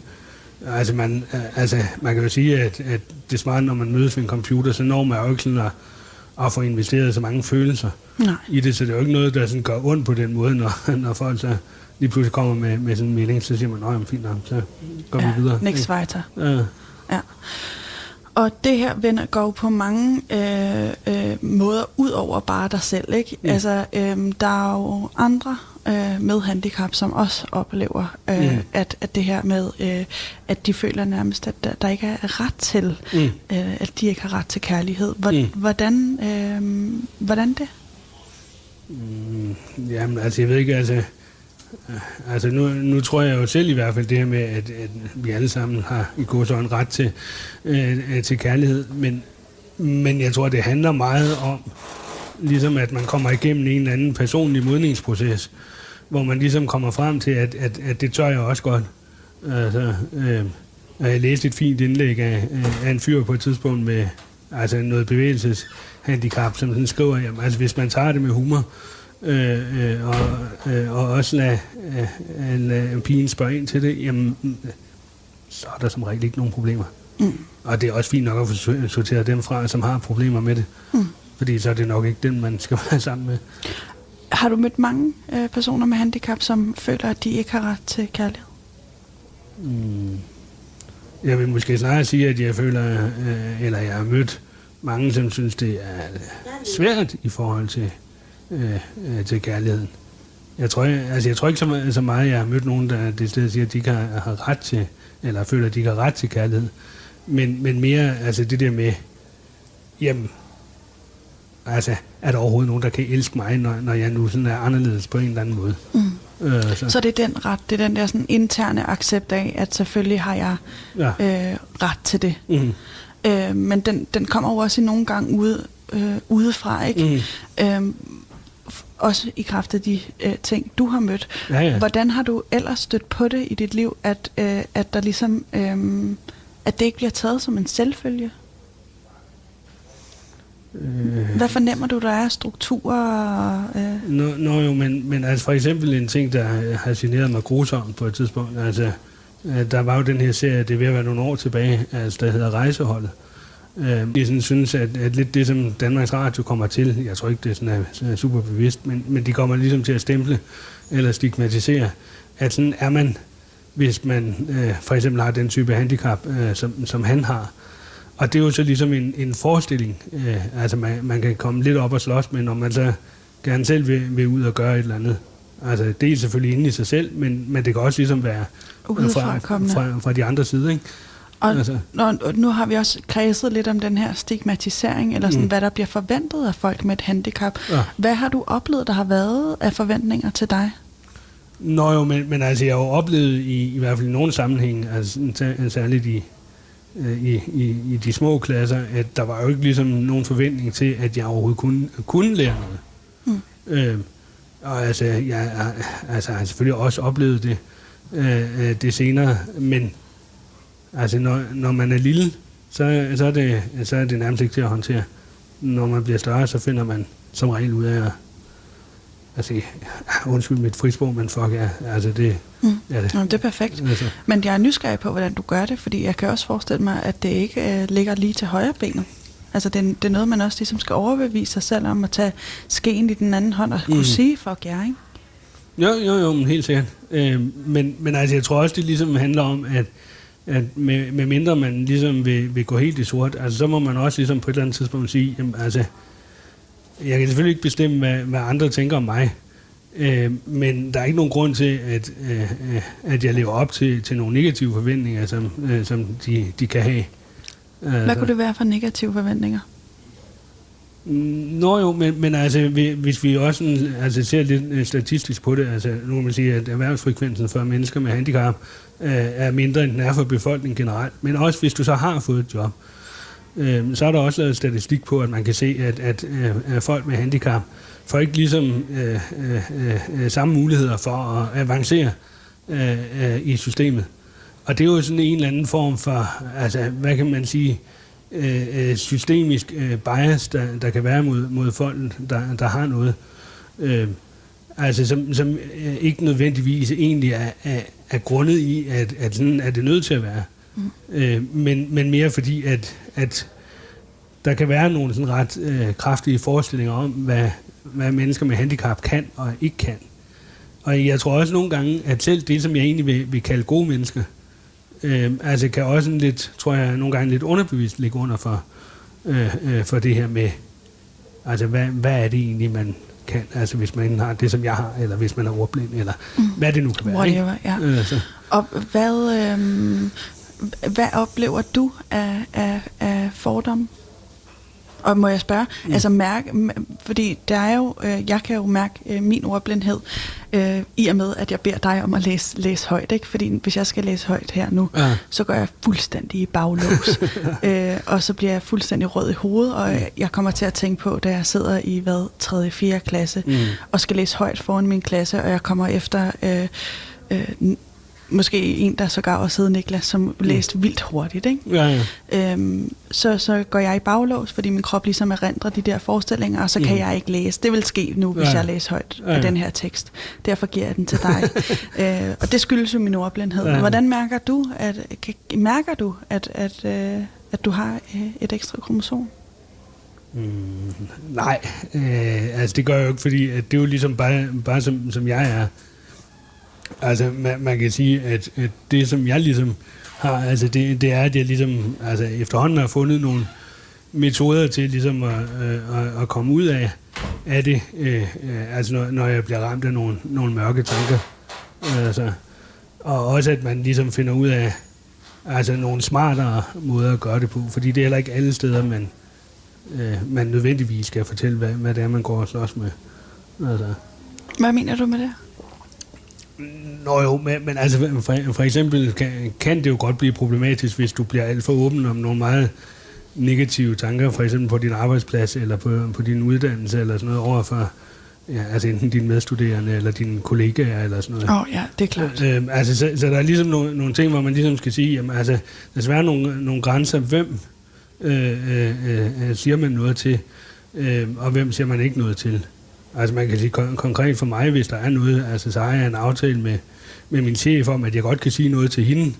Altså man, altså, man kan jo sige, at, at det er smart, når man mødes ved en computer, så når man jo ikke sådan at, at få investeret så mange følelser Nej. i det, så det er jo ikke noget, der sådan gør ondt på den måde, når, [laughs] når folk så lige pludselig kommer med, med sådan en melding, så siger man, nej, fint nok, så går ja, vi videre. Next weiter. Ja. ja. Og det her vender går på mange øh, øh, måder ud over bare dig selv, ikke? Mm. Altså, øh, der er jo andre øh, med handicap, som også oplever, øh, mm. at, at det her med, øh, at de føler nærmest, at der, der ikke er ret til, mm. øh, at de ikke har ret til kærlighed. Hvor, mm. Hvordan, øh, hvordan det? Mm, jamen, altså, jeg ved ikke, altså, altså nu, nu tror jeg jo selv i hvert fald det her med, at, at vi alle sammen har i god en ret til, øh, til kærlighed, men, men jeg tror, det handler meget om, ligesom at man kommer igennem en eller anden personlig modningsproces, hvor man ligesom kommer frem til, at, at, at det tør jeg også godt. Altså, øh, jeg læste et fint indlæg af, af en fyr på et tidspunkt med, altså noget bevægelseshandicap, som den skriver, jamen, altså hvis man tager det med humor, øh, øh, og, øh, og også lade, øh, lade pigen spørge ind til det, jamen, så er der som regel ikke nogen problemer. Mm. Og det er også fint nok at få sorteret dem fra, som har problemer med det. Mm. Fordi så er det nok ikke den, man skal [laughs] være sammen med. Har du mødt mange øh, personer med handicap, som føler, at de ikke har ret til kærlighed? Mm. Jeg vil måske snarere sige, at jeg føler, øh, eller jeg har mødt mange, som synes, det er svært i forhold til, øh, øh, til kærligheden. Jeg tror, jeg, altså jeg tror ikke så meget, så meget, jeg har mødt nogen, der det sted siger, at de kan have ret til, eller føler, at de kan have ret til kærlighed. Men, men mere altså det der med, jamen, altså, er der overhovedet nogen, der kan elske mig, når, når jeg nu sådan er anderledes på en eller anden måde? Mm. Øh, så. så det er den ret, det er den der sådan interne accept af, at selvfølgelig har jeg ja. øh, ret til det. Mm. Øh, men den, den kommer jo også i nogle gange ude, øh, udefra, ikke? Mm. Øh, også i kraft af de øh, ting, du har mødt. Ja, ja. Hvordan har du ellers stødt på det i dit liv, at, øh, at der ligesom, øh, at det ikke bliver taget som en selvfølge? Øh, Hvad fornemmer du, der er strukturer? Øh? Nå, nå jo, men, men altså for eksempel en ting, der har generet mig grusomt på et tidspunkt, altså øh, der var jo den her serie, det er ved at være nogle år tilbage, altså der hedder Rejseholdet. Øh, jeg sådan, synes, at, at lidt det, som Danmarks Radio kommer til, jeg tror ikke, det er sådan, er, er super bevidst, men, men de kommer ligesom til at stemple eller stigmatisere, at sådan er man, hvis man øh, for eksempel har den type handicap, øh, som, som han har, og det er jo så ligesom en, en forestilling. Øh, altså man, man kan komme lidt op og slås med, når man så gerne selv vil, vil ud og gøre et eller andet. Altså det er selvfølgelig inde i sig selv, men, men det kan også ligesom være fra, fra, fra de andre sider. Ikke? Og altså. når, nu har vi også kredset lidt om den her stigmatisering, eller sådan, mm. hvad der bliver forventet af folk med et handicap. Ja. Hvad har du oplevet, der har været af forventninger til dig? Nå jo, men, men altså jeg har jo oplevet i, i hvert fald i nogle sammenhænge, altså særligt i, i, i, i de små klasser, at der var jo ikke ligesom nogen forventning til, at jeg overhovedet kunne, kunne lære noget. Mm. Øh, og altså, jeg altså, har selvfølgelig også oplevet det, øh, øh, det senere, men altså, når, når man er lille, så, så, er det, så er det nærmest ikke til at håndtere. Når man bliver større, så finder man som regel ud af at altså, undskyld mit frisprog, men fuck ja, altså det, mm. ja, det. Jamen, det er perfekt. Altså. Men jeg er nysgerrig på, hvordan du gør det, fordi jeg kan også forestille mig, at det ikke uh, ligger lige til højre benet. Altså det, det er noget, man også ligesom skal overbevise sig selv om at tage skeen i den anden hånd og mm. kunne sige fuck ja, ikke? Jo, jo, jo, men helt sikkert. Øh, men, men altså, jeg tror også, det ligesom handler om, at, at med, med mindre man ligesom vil, vil gå helt i sort, altså så må man også ligesom på et eller andet tidspunkt sige, jamen altså, jeg kan selvfølgelig ikke bestemme, hvad, hvad andre tænker om mig, øh, men der er ikke nogen grund til, at, øh, at jeg lever op til, til nogle negative forventninger, som, øh, som de, de kan have. Hvad altså. kunne det være for negative forventninger? Mm, nå jo, men, men altså, hvis vi også sådan, altså, ser lidt øh, statistisk på det, altså nu kan man sige, at erhvervsfrekvensen for mennesker med handicap øh, er mindre, end den er for befolkningen generelt. Men også hvis du så har fået et job, øh, øh, så er der også lavet statistik på, at man kan se, at, at, øh, at folk med handicap får ikke ligesom øh, øh, øh, øh, samme muligheder for at avancere øh, øh, i systemet. Og det er jo sådan en eller anden form for, altså hvad kan man sige, øh, øh systemisk øh, bias, der, der kan være mod, mod folk, der, der har noget. Øh, altså som, som øh, ikke nødvendigvis egentlig er, er, er grundet i, at, at sådan er det nødt til at være. Mm. Øh, men, men mere fordi, at, at der kan være nogle sådan ret øh, kraftige forestillinger om, hvad, hvad mennesker med handicap kan og ikke kan. Og jeg tror også nogle gange, at selv det, som jeg egentlig vil, vil kalde gode mennesker, øh, altså kan også lidt, tror jeg, nogle gange lidt underbevidst ligge under for, øh, øh, for det her med, altså hvad, hvad er det egentlig, man kan, altså hvis man har det, som jeg har, eller hvis man er ordblind, eller mm. hvad det nu kan være. Whatever, ikke? ja. Øh, så. Og hvad, øh, hvad oplever du af, af, af fordomme? Og må jeg spørge, mm. altså mærke, fordi der er jo, øh, jeg kan jo mærke øh, min ordblindhed, øh, i og med, at jeg beder dig om at læse, læse højt, ikke? Fordi hvis jeg skal læse højt her nu, ja. så går jeg fuldstændig i baglås, [laughs] øh, og så bliver jeg fuldstændig rød i hovedet, og mm. jeg kommer til at tænke på, da jeg sidder i, hvad, 3. 4. klasse, mm. og skal læse højt foran min klasse, og jeg kommer efter... Øh, øh, måske en, der sågar også hed Niklas, som læste vildt hurtigt, ikke? Ja, ja. Øhm, så, så går jeg i baglås, fordi min krop ligesom erindrer de der forestillinger, og så kan Mm. jeg ikke læse. Det vil ske nu, hvis Ja. jeg læser højt Ja, af ja. den her tekst. Derfor giver jeg den til dig. [laughs] øh, og det skyldes jo min ordblindhed. Ja. Hvordan mærker du, at, kan, mærker du, at, at, øh, at du har øh, et ekstra kromosom? Mm, nej, øh, altså det gør jeg jo ikke, fordi at det er jo ligesom bare, bare som, som jeg er. Altså man, man kan sige, at, at det som jeg ligesom har, altså det, det er, at jeg ligesom altså efterhånden har fundet nogle metoder til ligesom at, øh, at, at komme ud af, af det, øh, altså når, når jeg bliver ramt af nogle, nogle mørke tanker. Altså, og også at man ligesom finder ud af altså nogle smartere måder at gøre det på, fordi det er heller ikke alle steder, man, øh, man nødvendigvis skal fortælle, hvad, hvad det er, man går og slås med. Altså. Hvad mener du med det? Nå jo, men, men altså for, for eksempel kan, kan det jo godt blive problematisk, hvis du bliver alt for åben om nogle meget negative tanker, for eksempel på din arbejdsplads, eller på, på din uddannelse, eller sådan noget overfor ja, altså enten dine medstuderende, eller dine kollegaer, eller sådan noget. Åh oh, ja, det er klart. Øh, altså, så, så der er ligesom nogle, nogle ting, hvor man ligesom skal sige, jamen altså, der være nogle, nogle grænser, hvem øh, øh, øh, siger man noget til, øh, og hvem siger man ikke noget til. Altså man kan sige kon- konkret for mig, hvis der er noget, altså så har jeg en aftale med, med min chef om, at jeg godt kan sige noget til hende,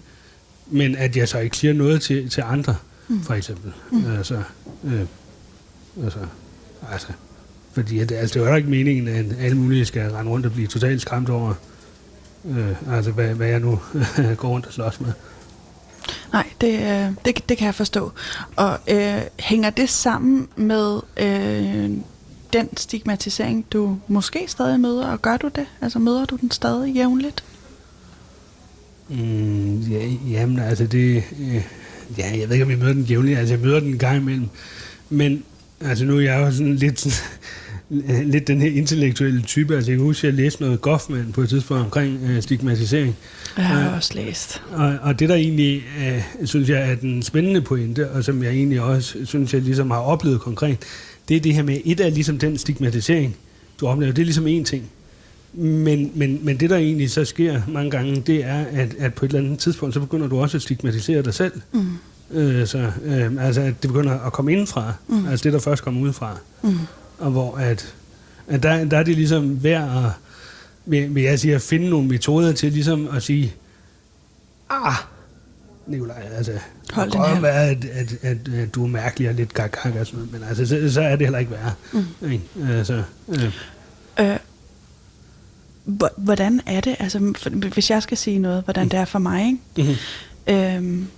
men at jeg så ikke siger noget til, til andre, mm. for eksempel. Mm. Altså, øh, altså, altså, fordi at, altså, det er jo ikke meningen, at alle mulige skal rende rundt og blive totalt skræmt over, øh, altså hvad, hvad jeg nu [laughs] går rundt og slås med. Nej, det, øh, det, det kan jeg forstå. Og øh, hænger det sammen med øh, den stigmatisering, du måske stadig møder, og gør du det? Altså møder du den stadig jævnligt? Mm, ja, jamen, altså det... Øh, ja, jeg ved ikke, om jeg møder den jævnligt. Altså, jeg møder den en gang imellem. Men altså, nu er jeg jo sådan lidt, sådan, [laughs] lidt den her intellektuelle type. Altså, jeg kan huske, at jeg læste noget Goffman på et tidspunkt omkring øh, stigmatisering. Jeg har Ja. også læst. Og, og det, der egentlig, øh, synes jeg, er den spændende pointe, og som jeg egentlig også synes, jeg ligesom har oplevet konkret, det er det her med, et af ligesom den stigmatisering, du oplever, det er ligesom en ting. Men, men, men det, der egentlig så sker mange gange, det er, at, at på et eller andet tidspunkt, så begynder du også at stigmatisere dig selv. Mm. Øh, så, øh, altså, at det begynder at komme indenfra. Mm. Mm. Altså det, der først kommer udefra. Mm. Og hvor at, at der, der er det ligesom værd at, vil, vil jeg sige, at finde nogle metoder til ligesom at sige, ah, Nikolaj, altså, Hold det den her. være, at, at, at, at, du er mærkelig og lidt gag, gag og sådan noget, men altså, så, så er det heller ikke værre. Mm. Ikke? Altså, øh, Øh, hvor- hvordan er det, altså for, hvis jeg skal sige noget, hvordan det er for mig, ikke? mhm. Øhm,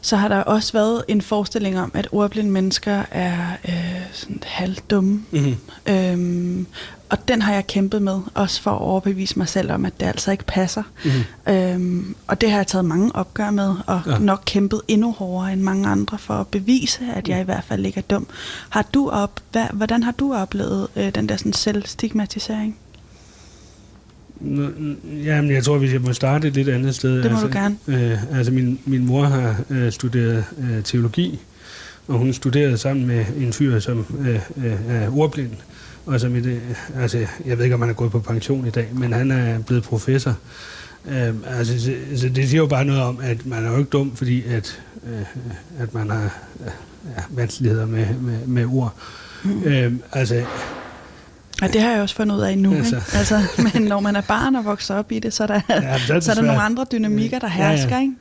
så har der også været en forestilling om, at ordblinde mennesker er øh, sådan halvdumme. Mhm. Øhm, og den har jeg kæmpet med, også for at overbevise mig selv om, at det altså ikke passer. Mhm. Øhm, og det har jeg taget mange opgør med, og ja. Nok kæmpet endnu hårdere end mange andre for at bevise, at jeg i hvert fald ikke er dum. Har du op, hvad, hvordan har du oplevet øh, den der sådan selvstigmatisering? Jamen, jeg tror, hvis jeg må starte et lidt andet sted. Det må altså, du gerne. Øh, altså, min, min mor har øh, studeret øh, teologi, og hun studerede sammen med en fyr, som øh, øh, er ordblind. Og som i det, altså, jeg ved ikke, om han er gået på pension i dag, men han er blevet professor. Øh, altså, så, så det siger jo bare noget om, at man er jo ikke dum, fordi at, øh, at man har øh, ja, vanskeligheder med, med, med ord. Mm. Øh, altså, Og det har jeg også fundet ud af nu. Altså. Ikke? altså, [laughs] men når man er barn og vokser op i det, så er der, Ja, er så er der svært. nogle andre dynamikker, der Ja, ja. hersker. Ikke?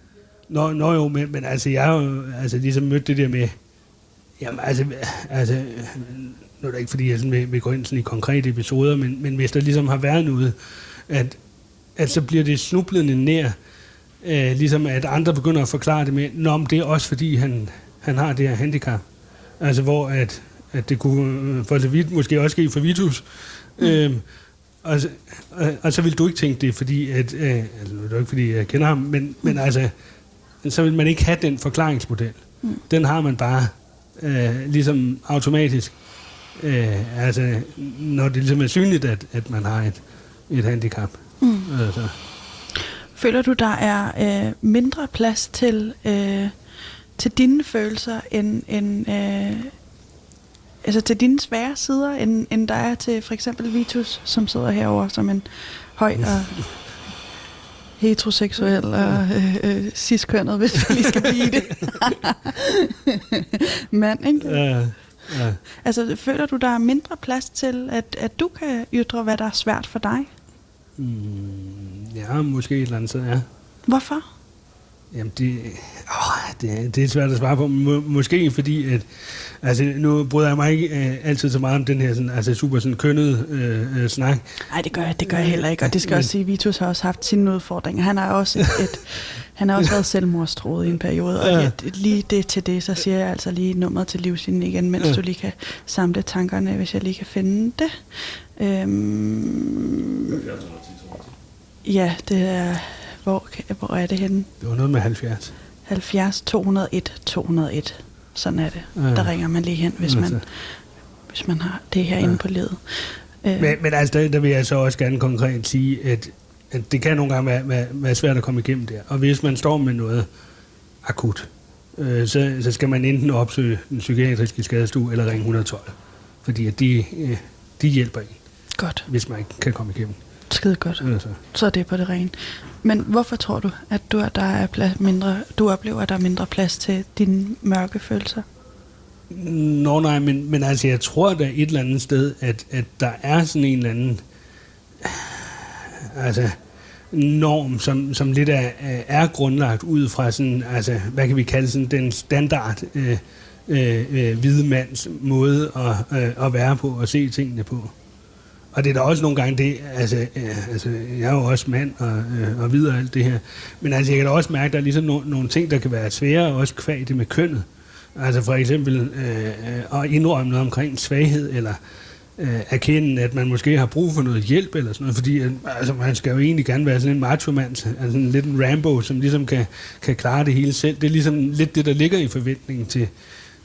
Nå, nå jo, men, men altså, jeg har jo altså, ligesom mødt det der med, jamen altså, altså nu er det ikke fordi, jeg sådan vil, vil gå ind sådan i konkrete episoder, men, men hvis der ligesom har været noget, at, at så bliver det snublende nær, øh, ligesom at andre begynder at forklare det med, nå, men det er også fordi, han, han har det her handicap. Altså, hvor at, at det kunne øh, for så vidt måske også ske for Vitus, mm. øhm, og, og, og så vil du ikke tænke det, fordi at, øh, altså, det er ikke fordi, jeg kender ham, men, men altså, så vil man ikke have den forklaringsmodel. Mm. Den har man bare øh, ligesom automatisk. Øh, altså, når det ligesom er synligt, at, at man har et, et handicap. Mm. Altså, Føler du, der er øh, mindre plads til, øh, til dine følelser, end, end øh, altså til dine svære sider, end, end der er til for eksempel Vitus, som sidder herover som en høj og... [laughs] heteroseksuel og øh, øh, ciskønnet, hvis vi lige skal blive det. [laughs] Mand, ikke? Ja, ja. Altså, føler du, der er mindre plads til, at, at du kan ytre, hvad der er svært for dig? Mm, ja, måske et eller andet sted, ja. Hvorfor? Jamen, det, åh, det, er- det er svært at svare på. Må, måske fordi, at... Altså, nu bryder jeg mig ikke øh, altid så meget om den her sådan, altså, super sådan, kønnede øh, øh, snak. Nej, det gør jeg, det gør jeg heller ikke. Og det skal Men- også sige, at Vitus har også haft sine udfordringer. Han har også, et, et, han har også været selvmordstroet i en periode. Og Ja. lige det til det, så siger jeg altså lige nummeret til livslinjen igen, mens ja. du lige kan samle tankerne, hvis jeg lige kan finde det. Øhm, ja, det er... Hvor, hvor er det henne? Det var noget med 70. 70 201 201. Sådan er det. Ja. Der ringer man lige hen, hvis man, Altså. hvis man har det her inde på ledet. Øh, Men, men altså, der, der vil jeg så også gerne konkret sige, at, at det kan nogle gange være, være, være svært at komme igennem der. Og hvis man står med noget akut, øh, så, så skal man enten opsøge den psykiatriske skadestue eller ringe 112. Fordi at de, øh, de hjælper en, Godt. hvis man ikke kan komme igennem. Skide godt. Altså. Så er det på det rene. Men hvorfor tror du, at du, at der er plads mindre, du oplever, at der er mindre plads til dine mørke følelser? Nå nej, men, men altså jeg tror der et eller andet sted, at, at der er sådan en eller anden altså norm, som, som lidt er, er grundlagt ud fra sådan, altså hvad kan vi kalde sådan den standard øh, øh, øh, hvide mands måde at, øh, at være på og se tingene på. Og det er da også nogle gange det, altså, øh, altså jeg er jo også mand og, øh, og videre alt det her, men altså jeg kan da også mærke, at der er ligesom no, nogle ting, der kan være svære, også kvæg det med kønnet. Altså for eksempel øh, øh, at indrømme noget omkring svaghed, eller øh, erkende, at man måske har brug for noget hjælp, eller sådan noget, fordi øh, altså, man skal jo egentlig gerne være sådan en macho-mand, altså en lidt en Rambo, som ligesom kan, kan klare det hele selv. Det er ligesom lidt det, der ligger i forventningen til,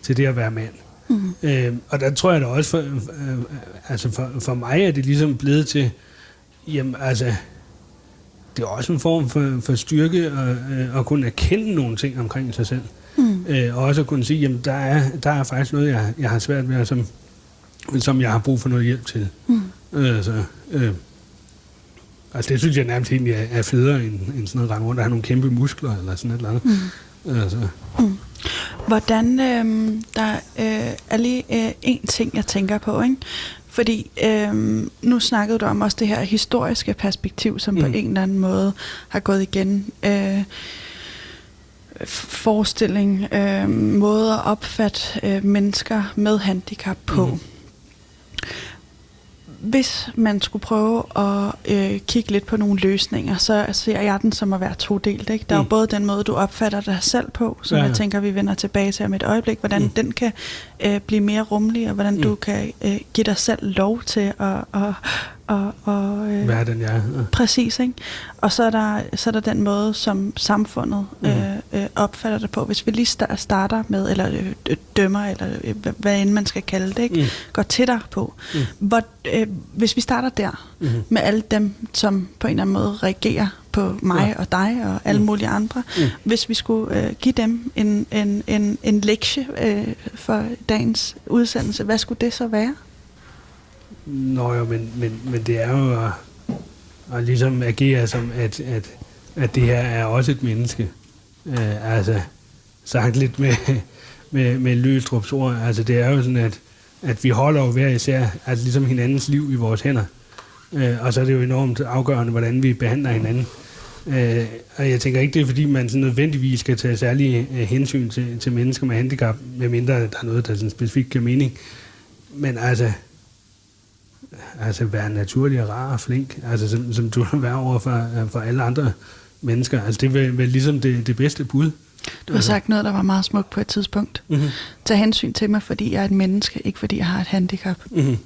til det at være mand. Mm. Øh, og der tror jeg da også, for, øh, altså for, for mig er det ligesom blevet til, jamen altså, det er også en form for, for styrke at, øh, at kunne erkende nogle ting omkring sig selv. Mm. Øh, og også at kunne sige, jamen der er, der er faktisk noget, jeg, jeg har svært ved, og som, som jeg har brug for noget hjælp til. Mm. Øh, altså, øh, altså det synes jeg nærmest egentlig er, er federe, end, end sådan noget rende rundt og have nogle kæmpe muskler, eller sådan et eller andet. Mm. Altså, Hvordan, øh, der øh, er lige øh, en ting, jeg tænker på, ikke? Fordi øh, nu snakkede du om også det her historiske perspektiv, som mm. på en eller anden måde har gået igen. Øh, forestilling, øh, måde at opfatte øh, mennesker med handicap på. Mm. Hvis man skulle prøve at øh, kigge lidt på nogle løsninger, så ser jeg den som at være todelt. Ikke? Der er jo Mm. både den måde, du opfatter dig selv på, som Ja, jeg tænker, vi vender tilbage til om et øjeblik, hvordan Mm. mm. den kan øh, blive mere rummelig, og hvordan Mm. mm. du kan øh, give dig selv lov til at... at, at, at øh, hvad er den, jeg er? Ja. Præcis, ikke? Og så er, der, så er der den måde, som samfundet Mhm. øh, øh, opfatter det på. Hvis vi lige sta- starter med, eller øh, dømmer, eller øh, hvad- end man skal kalde det, ikke? Mm. går dig på. Mm. Hvor, øh, hvis vi starter der, Mhm. med alle dem, som på en eller anden måde reagerer på mig Ja. og dig og alle Mm. mulige andre. Mm. Hvis vi skulle øh, give dem en, en, en, en lektie øh, for dagens udsendelse, hvad skulle det så være? Nå jo, men, men, men det er jo at, at ligesom agere som, at, at, at det her er også et menneske. Øh, altså, sagt lidt med, med, med Løstrups ord, altså det er jo sådan, at, at vi holder jo hver især, altså ligesom hinandens liv i vores hænder. Øh, og så er det jo enormt afgørende, hvordan vi behandler hinanden. Øh, og jeg tænker ikke, det er fordi, man sådan nødvendigvis skal tage særlige øh, hensyn til, til mennesker med handicap, medmindre der er noget, der sådan specifikt giver mening. Men altså, altså være naturlig og rar og flink, altså som, som du vil være over for, for alle andre mennesker. Altså det er vel, vel ligesom det, det bedste bud. Du har sagt noget, der var meget smukt på et tidspunkt. Mm-hmm. Tag hensyn til mig, fordi jeg er et menneske, ikke fordi jeg har et handicap. Mm-hmm.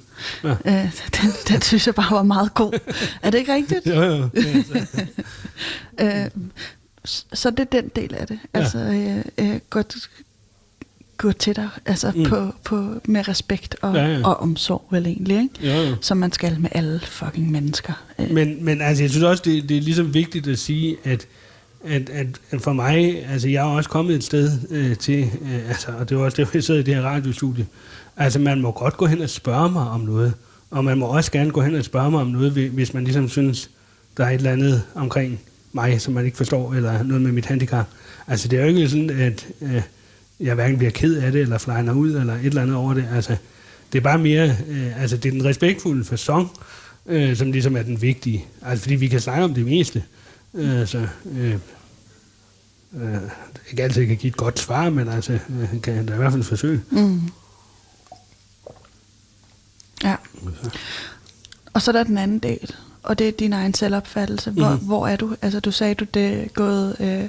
Ja. Øh, den, den synes jeg bare var meget god. Er det ikke rigtigt? Jo, jo. Altså- [laughs] Øh, så det er den del af det. Ja. Altså, øh, øh, gå, gå til dig altså Mm. på, på, med respekt og, Ja, ja, ja. ja. og omsorg, vel egentlig, ikke? jo, jo. Som man skal med alle fucking mennesker. Øh, Men, men altså, jeg synes også, det, det er ligesom vigtigt at sige, at, at, at, at for mig, altså jeg er også kommet et sted øh, til, øh, altså, og det var også det, jeg sidder i det her radiostudie, altså man må godt gå hen og spørge mig om noget, og man må også gerne gå hen og spørge mig om noget, hvi- hvis man ligesom synes, der er et eller andet omkring mig, som man ikke forstår, eller noget med mit handicap. Altså, det er jo ikke sådan, at øh, jeg hverken bliver ked af det, eller flyner ud, eller et eller andet over det. Altså, det er bare mere, øh, altså, det er den respektfulde fasong, øh, som ligesom er den vigtige. Altså, fordi vi kan snakke om det meste. Øh, så, øh, øh, ikke altid kan give et godt svar, men altså, øh, kan da i hvert fald forsøge. Mm. Ja. Og så er der den anden del, og det er din egen selvopfattelse. Hvor, Mhm. hvor er du? Altså, du sagde, du det er gået... Øh,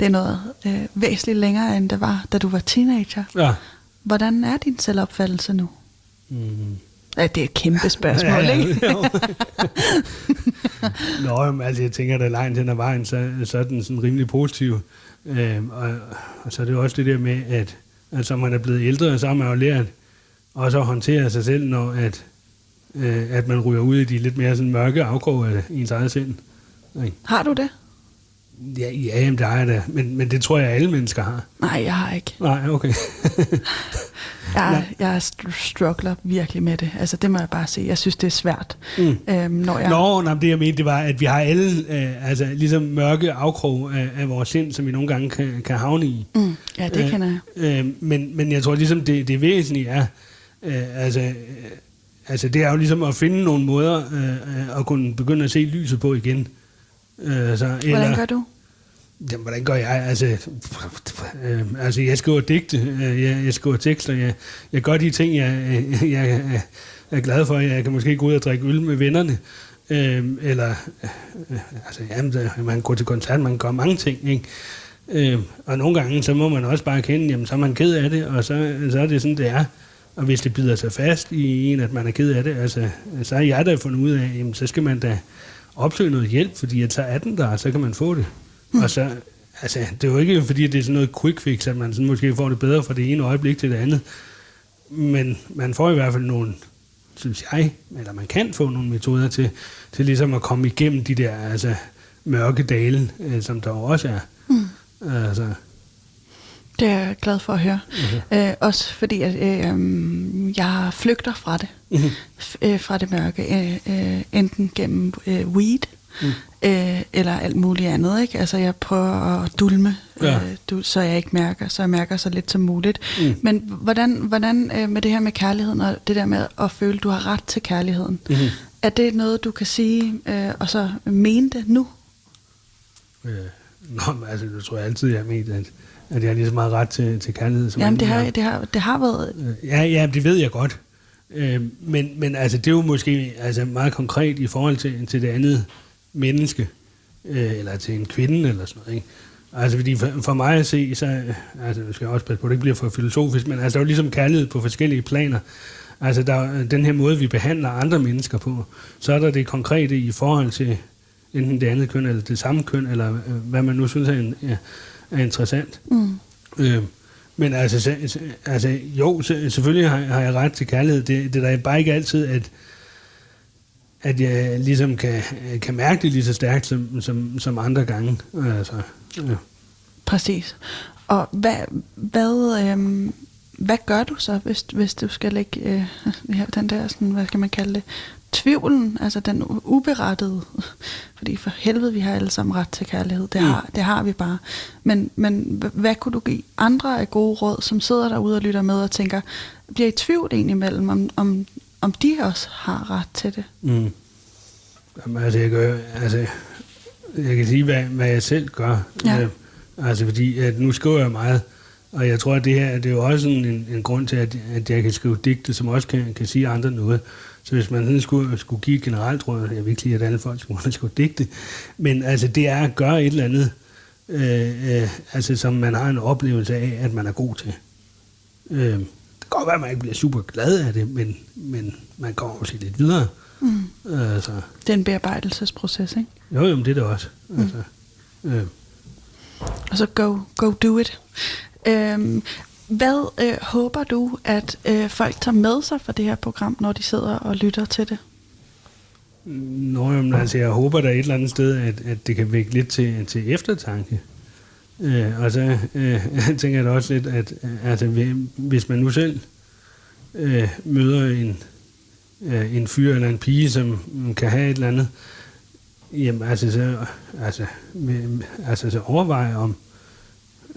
det er noget øh, væsentligt længere, end det var, da du var teenager. Ja. Hvordan er din selvopfattelse nu? Mm. Ja, det er et kæmpe spørgsmål, [laughs] Ja, ja, ikke? jo. [laughs] Nå, jamen, altså, jeg tænker, at der langt hen ad vejen, så, så er den sådan rimelig positiv. Øhm, og, og, så er det jo også det der med, at, at som man er blevet ældre, så har man jo lært også at håndtere sig selv, når at, øh, at man ryger ud i de lidt mere sådan mørke afkrog af ens eget sind. Ikke? Har du det? Ja, ja jamen, det har jeg da. Men, men det tror jeg, alle mennesker har. Nej, jeg har ikke. Nej, okay. [laughs] Jeg, jeg str- struggler virkelig med det. Altså, det må jeg bare sige. Jeg synes, det er svært, Mm. øhm, når jeg... Nå, nej, det jeg mente, det var, at vi har alle øh, altså, ligesom mørke afkrog af, af vores sind, som vi nogle gange kan, kan havne i. Mm, ja, det Øh, kender jeg. Øh, men, men jeg tror ligesom, det, det væsentlige er, øh, altså, øh, altså det er jo ligesom at finde nogle måder øh, øh, at kunne begynde at se lyset på igen. Øh, så, Hvordan gør du? Jamen, hvordan gør jeg? Altså, øh, altså jeg skriver digte, øh, jeg, jeg skriver tekster, jeg, jeg gør de ting, jeg, jeg, jeg er glad for. Jeg kan måske gå ud og drikke øl med vennerne, øh, eller øh, altså, jamen, man kan gå til koncert, man gøre mange ting, ikke? Øh, og nogle gange, så må man også bare kende, jamen, så er man ked af det, og så, så er det sådan, det er. Og hvis det bider sig fast i en, at man er ked af det, altså, så har jeg da fundet ud af, jamen, så skal man da opsøge noget hjælp, fordi at så er den der, så kan man få det. Mm. Og så, altså, det er jo ikke fordi, det er sådan noget quick fix, at man sådan måske får det bedre fra det ene øjeblik til det andet. Men man får i hvert fald nogle, synes jeg, eller man kan få nogle metoder til, til ligesom at komme igennem de der altså, mørke dale, øh, som der også er. Mm. Altså, Det er jeg glad for at høre. Mhm. Øh, også fordi, at øh, jeg flygter fra det. Mhm. F- øh, fra det mørke. Øh, øh, enten gennem øh, weed, Mm. øh, eller alt muligt andet. Ikke? Altså, jeg prøver at dulme, Ja. øh, du, så jeg ikke mærker, så jeg mærker så lidt som muligt. Mm. Men hvordan, hvordan øh, med det her med kærligheden, og det der med at føle, at du har ret til kærligheden, Mhm. er det noget, du kan sige, øh, og så mene det nu? øh, nå, altså, det tror jeg altid, jeg har ment, at, at jeg lige så meget ret til, til kærlighed. Som Jamen, det har, det, har, det har været... Øh, Ja, ja, det ved jeg godt. Øh, men, men altså, det er jo måske altså, meget konkret i forhold til, til det andet menneske, øh, eller til en kvinde, eller sådan noget. Ikke? Altså, fordi for, for mig at se, så, øh, altså, nu skal jeg også passe på, at det ikke bliver for filosofisk, men altså, der er jo ligesom kærlighed på forskellige planer. Altså, der er den her måde, vi behandler andre mennesker på, så er der det konkrete i forhold til enten det andet køn, eller det samme køn, eller øh, hvad man nu synes er, en, er, er interessant. Mm. Øh, men altså, altså jo, se, selvfølgelig har, har jeg ret til kærlighed. Det, det er da bare ikke altid, at, at jeg ligesom kan, kan mærke det lige så stærkt som, som, som andre gange. Altså, ja. Præcis. Og hvad, hvad, øhm, hvad gør du så, hvis, hvis du skal lægge øh, [laughs] den der, sådan, hvad skal man kalde det, tvivlen, altså den uberettede, [laughs] fordi for helvede, vi har alle sammen ret til kærlighed, det, Mm. har, det har vi bare. Men, men hvad kunne du give andre af gode råd, som sidder derude og lytter med og tænker, bliver i tvivl egentlig imellem, om, om, om de også har ret til det? Mm. Jamen, altså, jeg, gør, altså, jeg kan sige, hvad, hvad jeg selv gør. Ja. Øh, altså, fordi at nu skriver jeg meget, og jeg tror, at det her det er jo også en, en, en grund til, at, at jeg kan skrive digte, som også kan, kan sige andre noget. Så hvis man sådan skulle, skulle give et generelt råd, jeg vil ikke lide, at alle folk skulle skrive digte, men altså, det er at gøre et eller andet, øh, øh, altså, som man har en oplevelse af, at man er god til. Øh, det kan godt være, at man ikke bliver super glad af det, men, men man kommer måske lidt videre. Mm. Altså, Det er en bearbejdelsesproces, ikke? jo, jo, men det er det også. Altså, øh, Og så go, go do it. Øhm, hvad øh, håber du, at øh, folk tager med sig fra det her program, når de sidder og lytter til det? Nå, jamen, altså, jeg håber da et eller andet sted, at, at det kan vække lidt til, til eftertanke. Øh, og så øh, [laughs] tænker jeg da også lidt, at altså, hvis man nu selv øh, møder en, øh, en fyr eller en pige, som kan have et eller andet, Jamen, altså, så, altså, altså, så overveje om,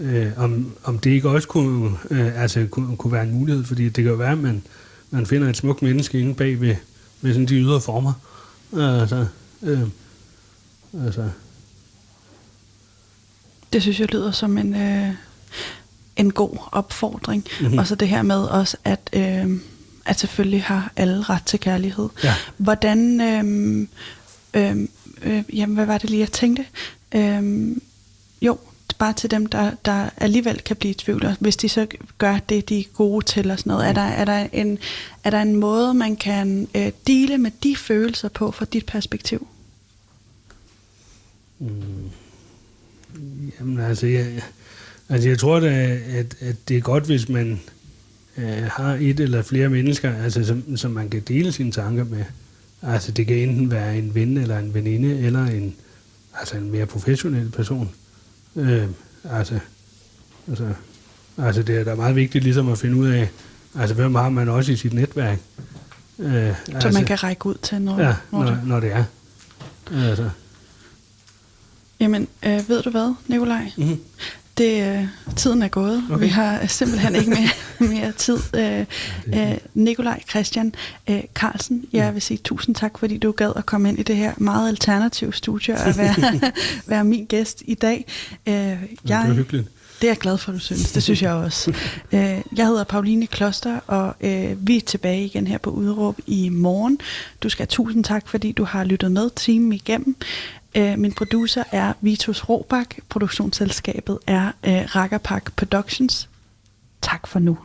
øh, om, om det ikke også kunne, øh, altså, kunne, kunne være en mulighed, fordi det kan jo være, at man, man finder et smukt menneske inde bag ved, ved sådan de ydre former. Altså, øh, altså. Det synes jeg lyder som en, øh, en god opfordring. Mm-hmm. Og så det her med også, at, øh, at selvfølgelig har alle ret til kærlighed. Ja. Hvordan, øh, øh, øh, jamen hvad var det lige, jeg tænkte? Øh, jo, bare til dem, der, der alligevel kan blive i tvivl, og hvis de så gør det, de er gode til og sådan noget. Mm. Er, der, er, der en, er der en måde, man kan øh, dele med de følelser på fra dit perspektiv? Mm. Jamen altså, jeg, altså jeg tror da, at, at det er godt, hvis man øh, har et eller flere mennesker, altså, som, som man kan dele sine tanker med. Altså det kan enten være en ven eller en veninde, eller en, altså en mere professionel person. Øh, altså, altså, altså det er da meget vigtigt ligesom at finde ud af, altså hvem har man også i sit netværk. Øh, så altså, man kan række ud til, når, ja, når, når, det. når det er. Altså. Jamen, øh, ved du hvad, Nikolaj? Mm-hmm. Det, øh, tiden er gået. Okay. Vi har simpelthen ikke mere, [laughs] mere tid. Øh, øh, Nikolaj Christian øh, Carlsen, jeg vil sige tusind tak, fordi du gad at komme ind i det her meget alternative studie og være, [laughs] være min gæst i dag. Øh, jeg, det er hyggeligt. Det er jeg glad for, du synes. Det synes jeg også. [laughs] Øh, jeg hedder Pauline Kloster, og øh, vi er tilbage igen her på Udråb i morgen. Du skal have tusind tak, fordi du har lyttet med timen igennem. Øh, min producer er Vitus Robak. Produktionsselskabet er øh, Rakkerpark Productions. Tak for nu.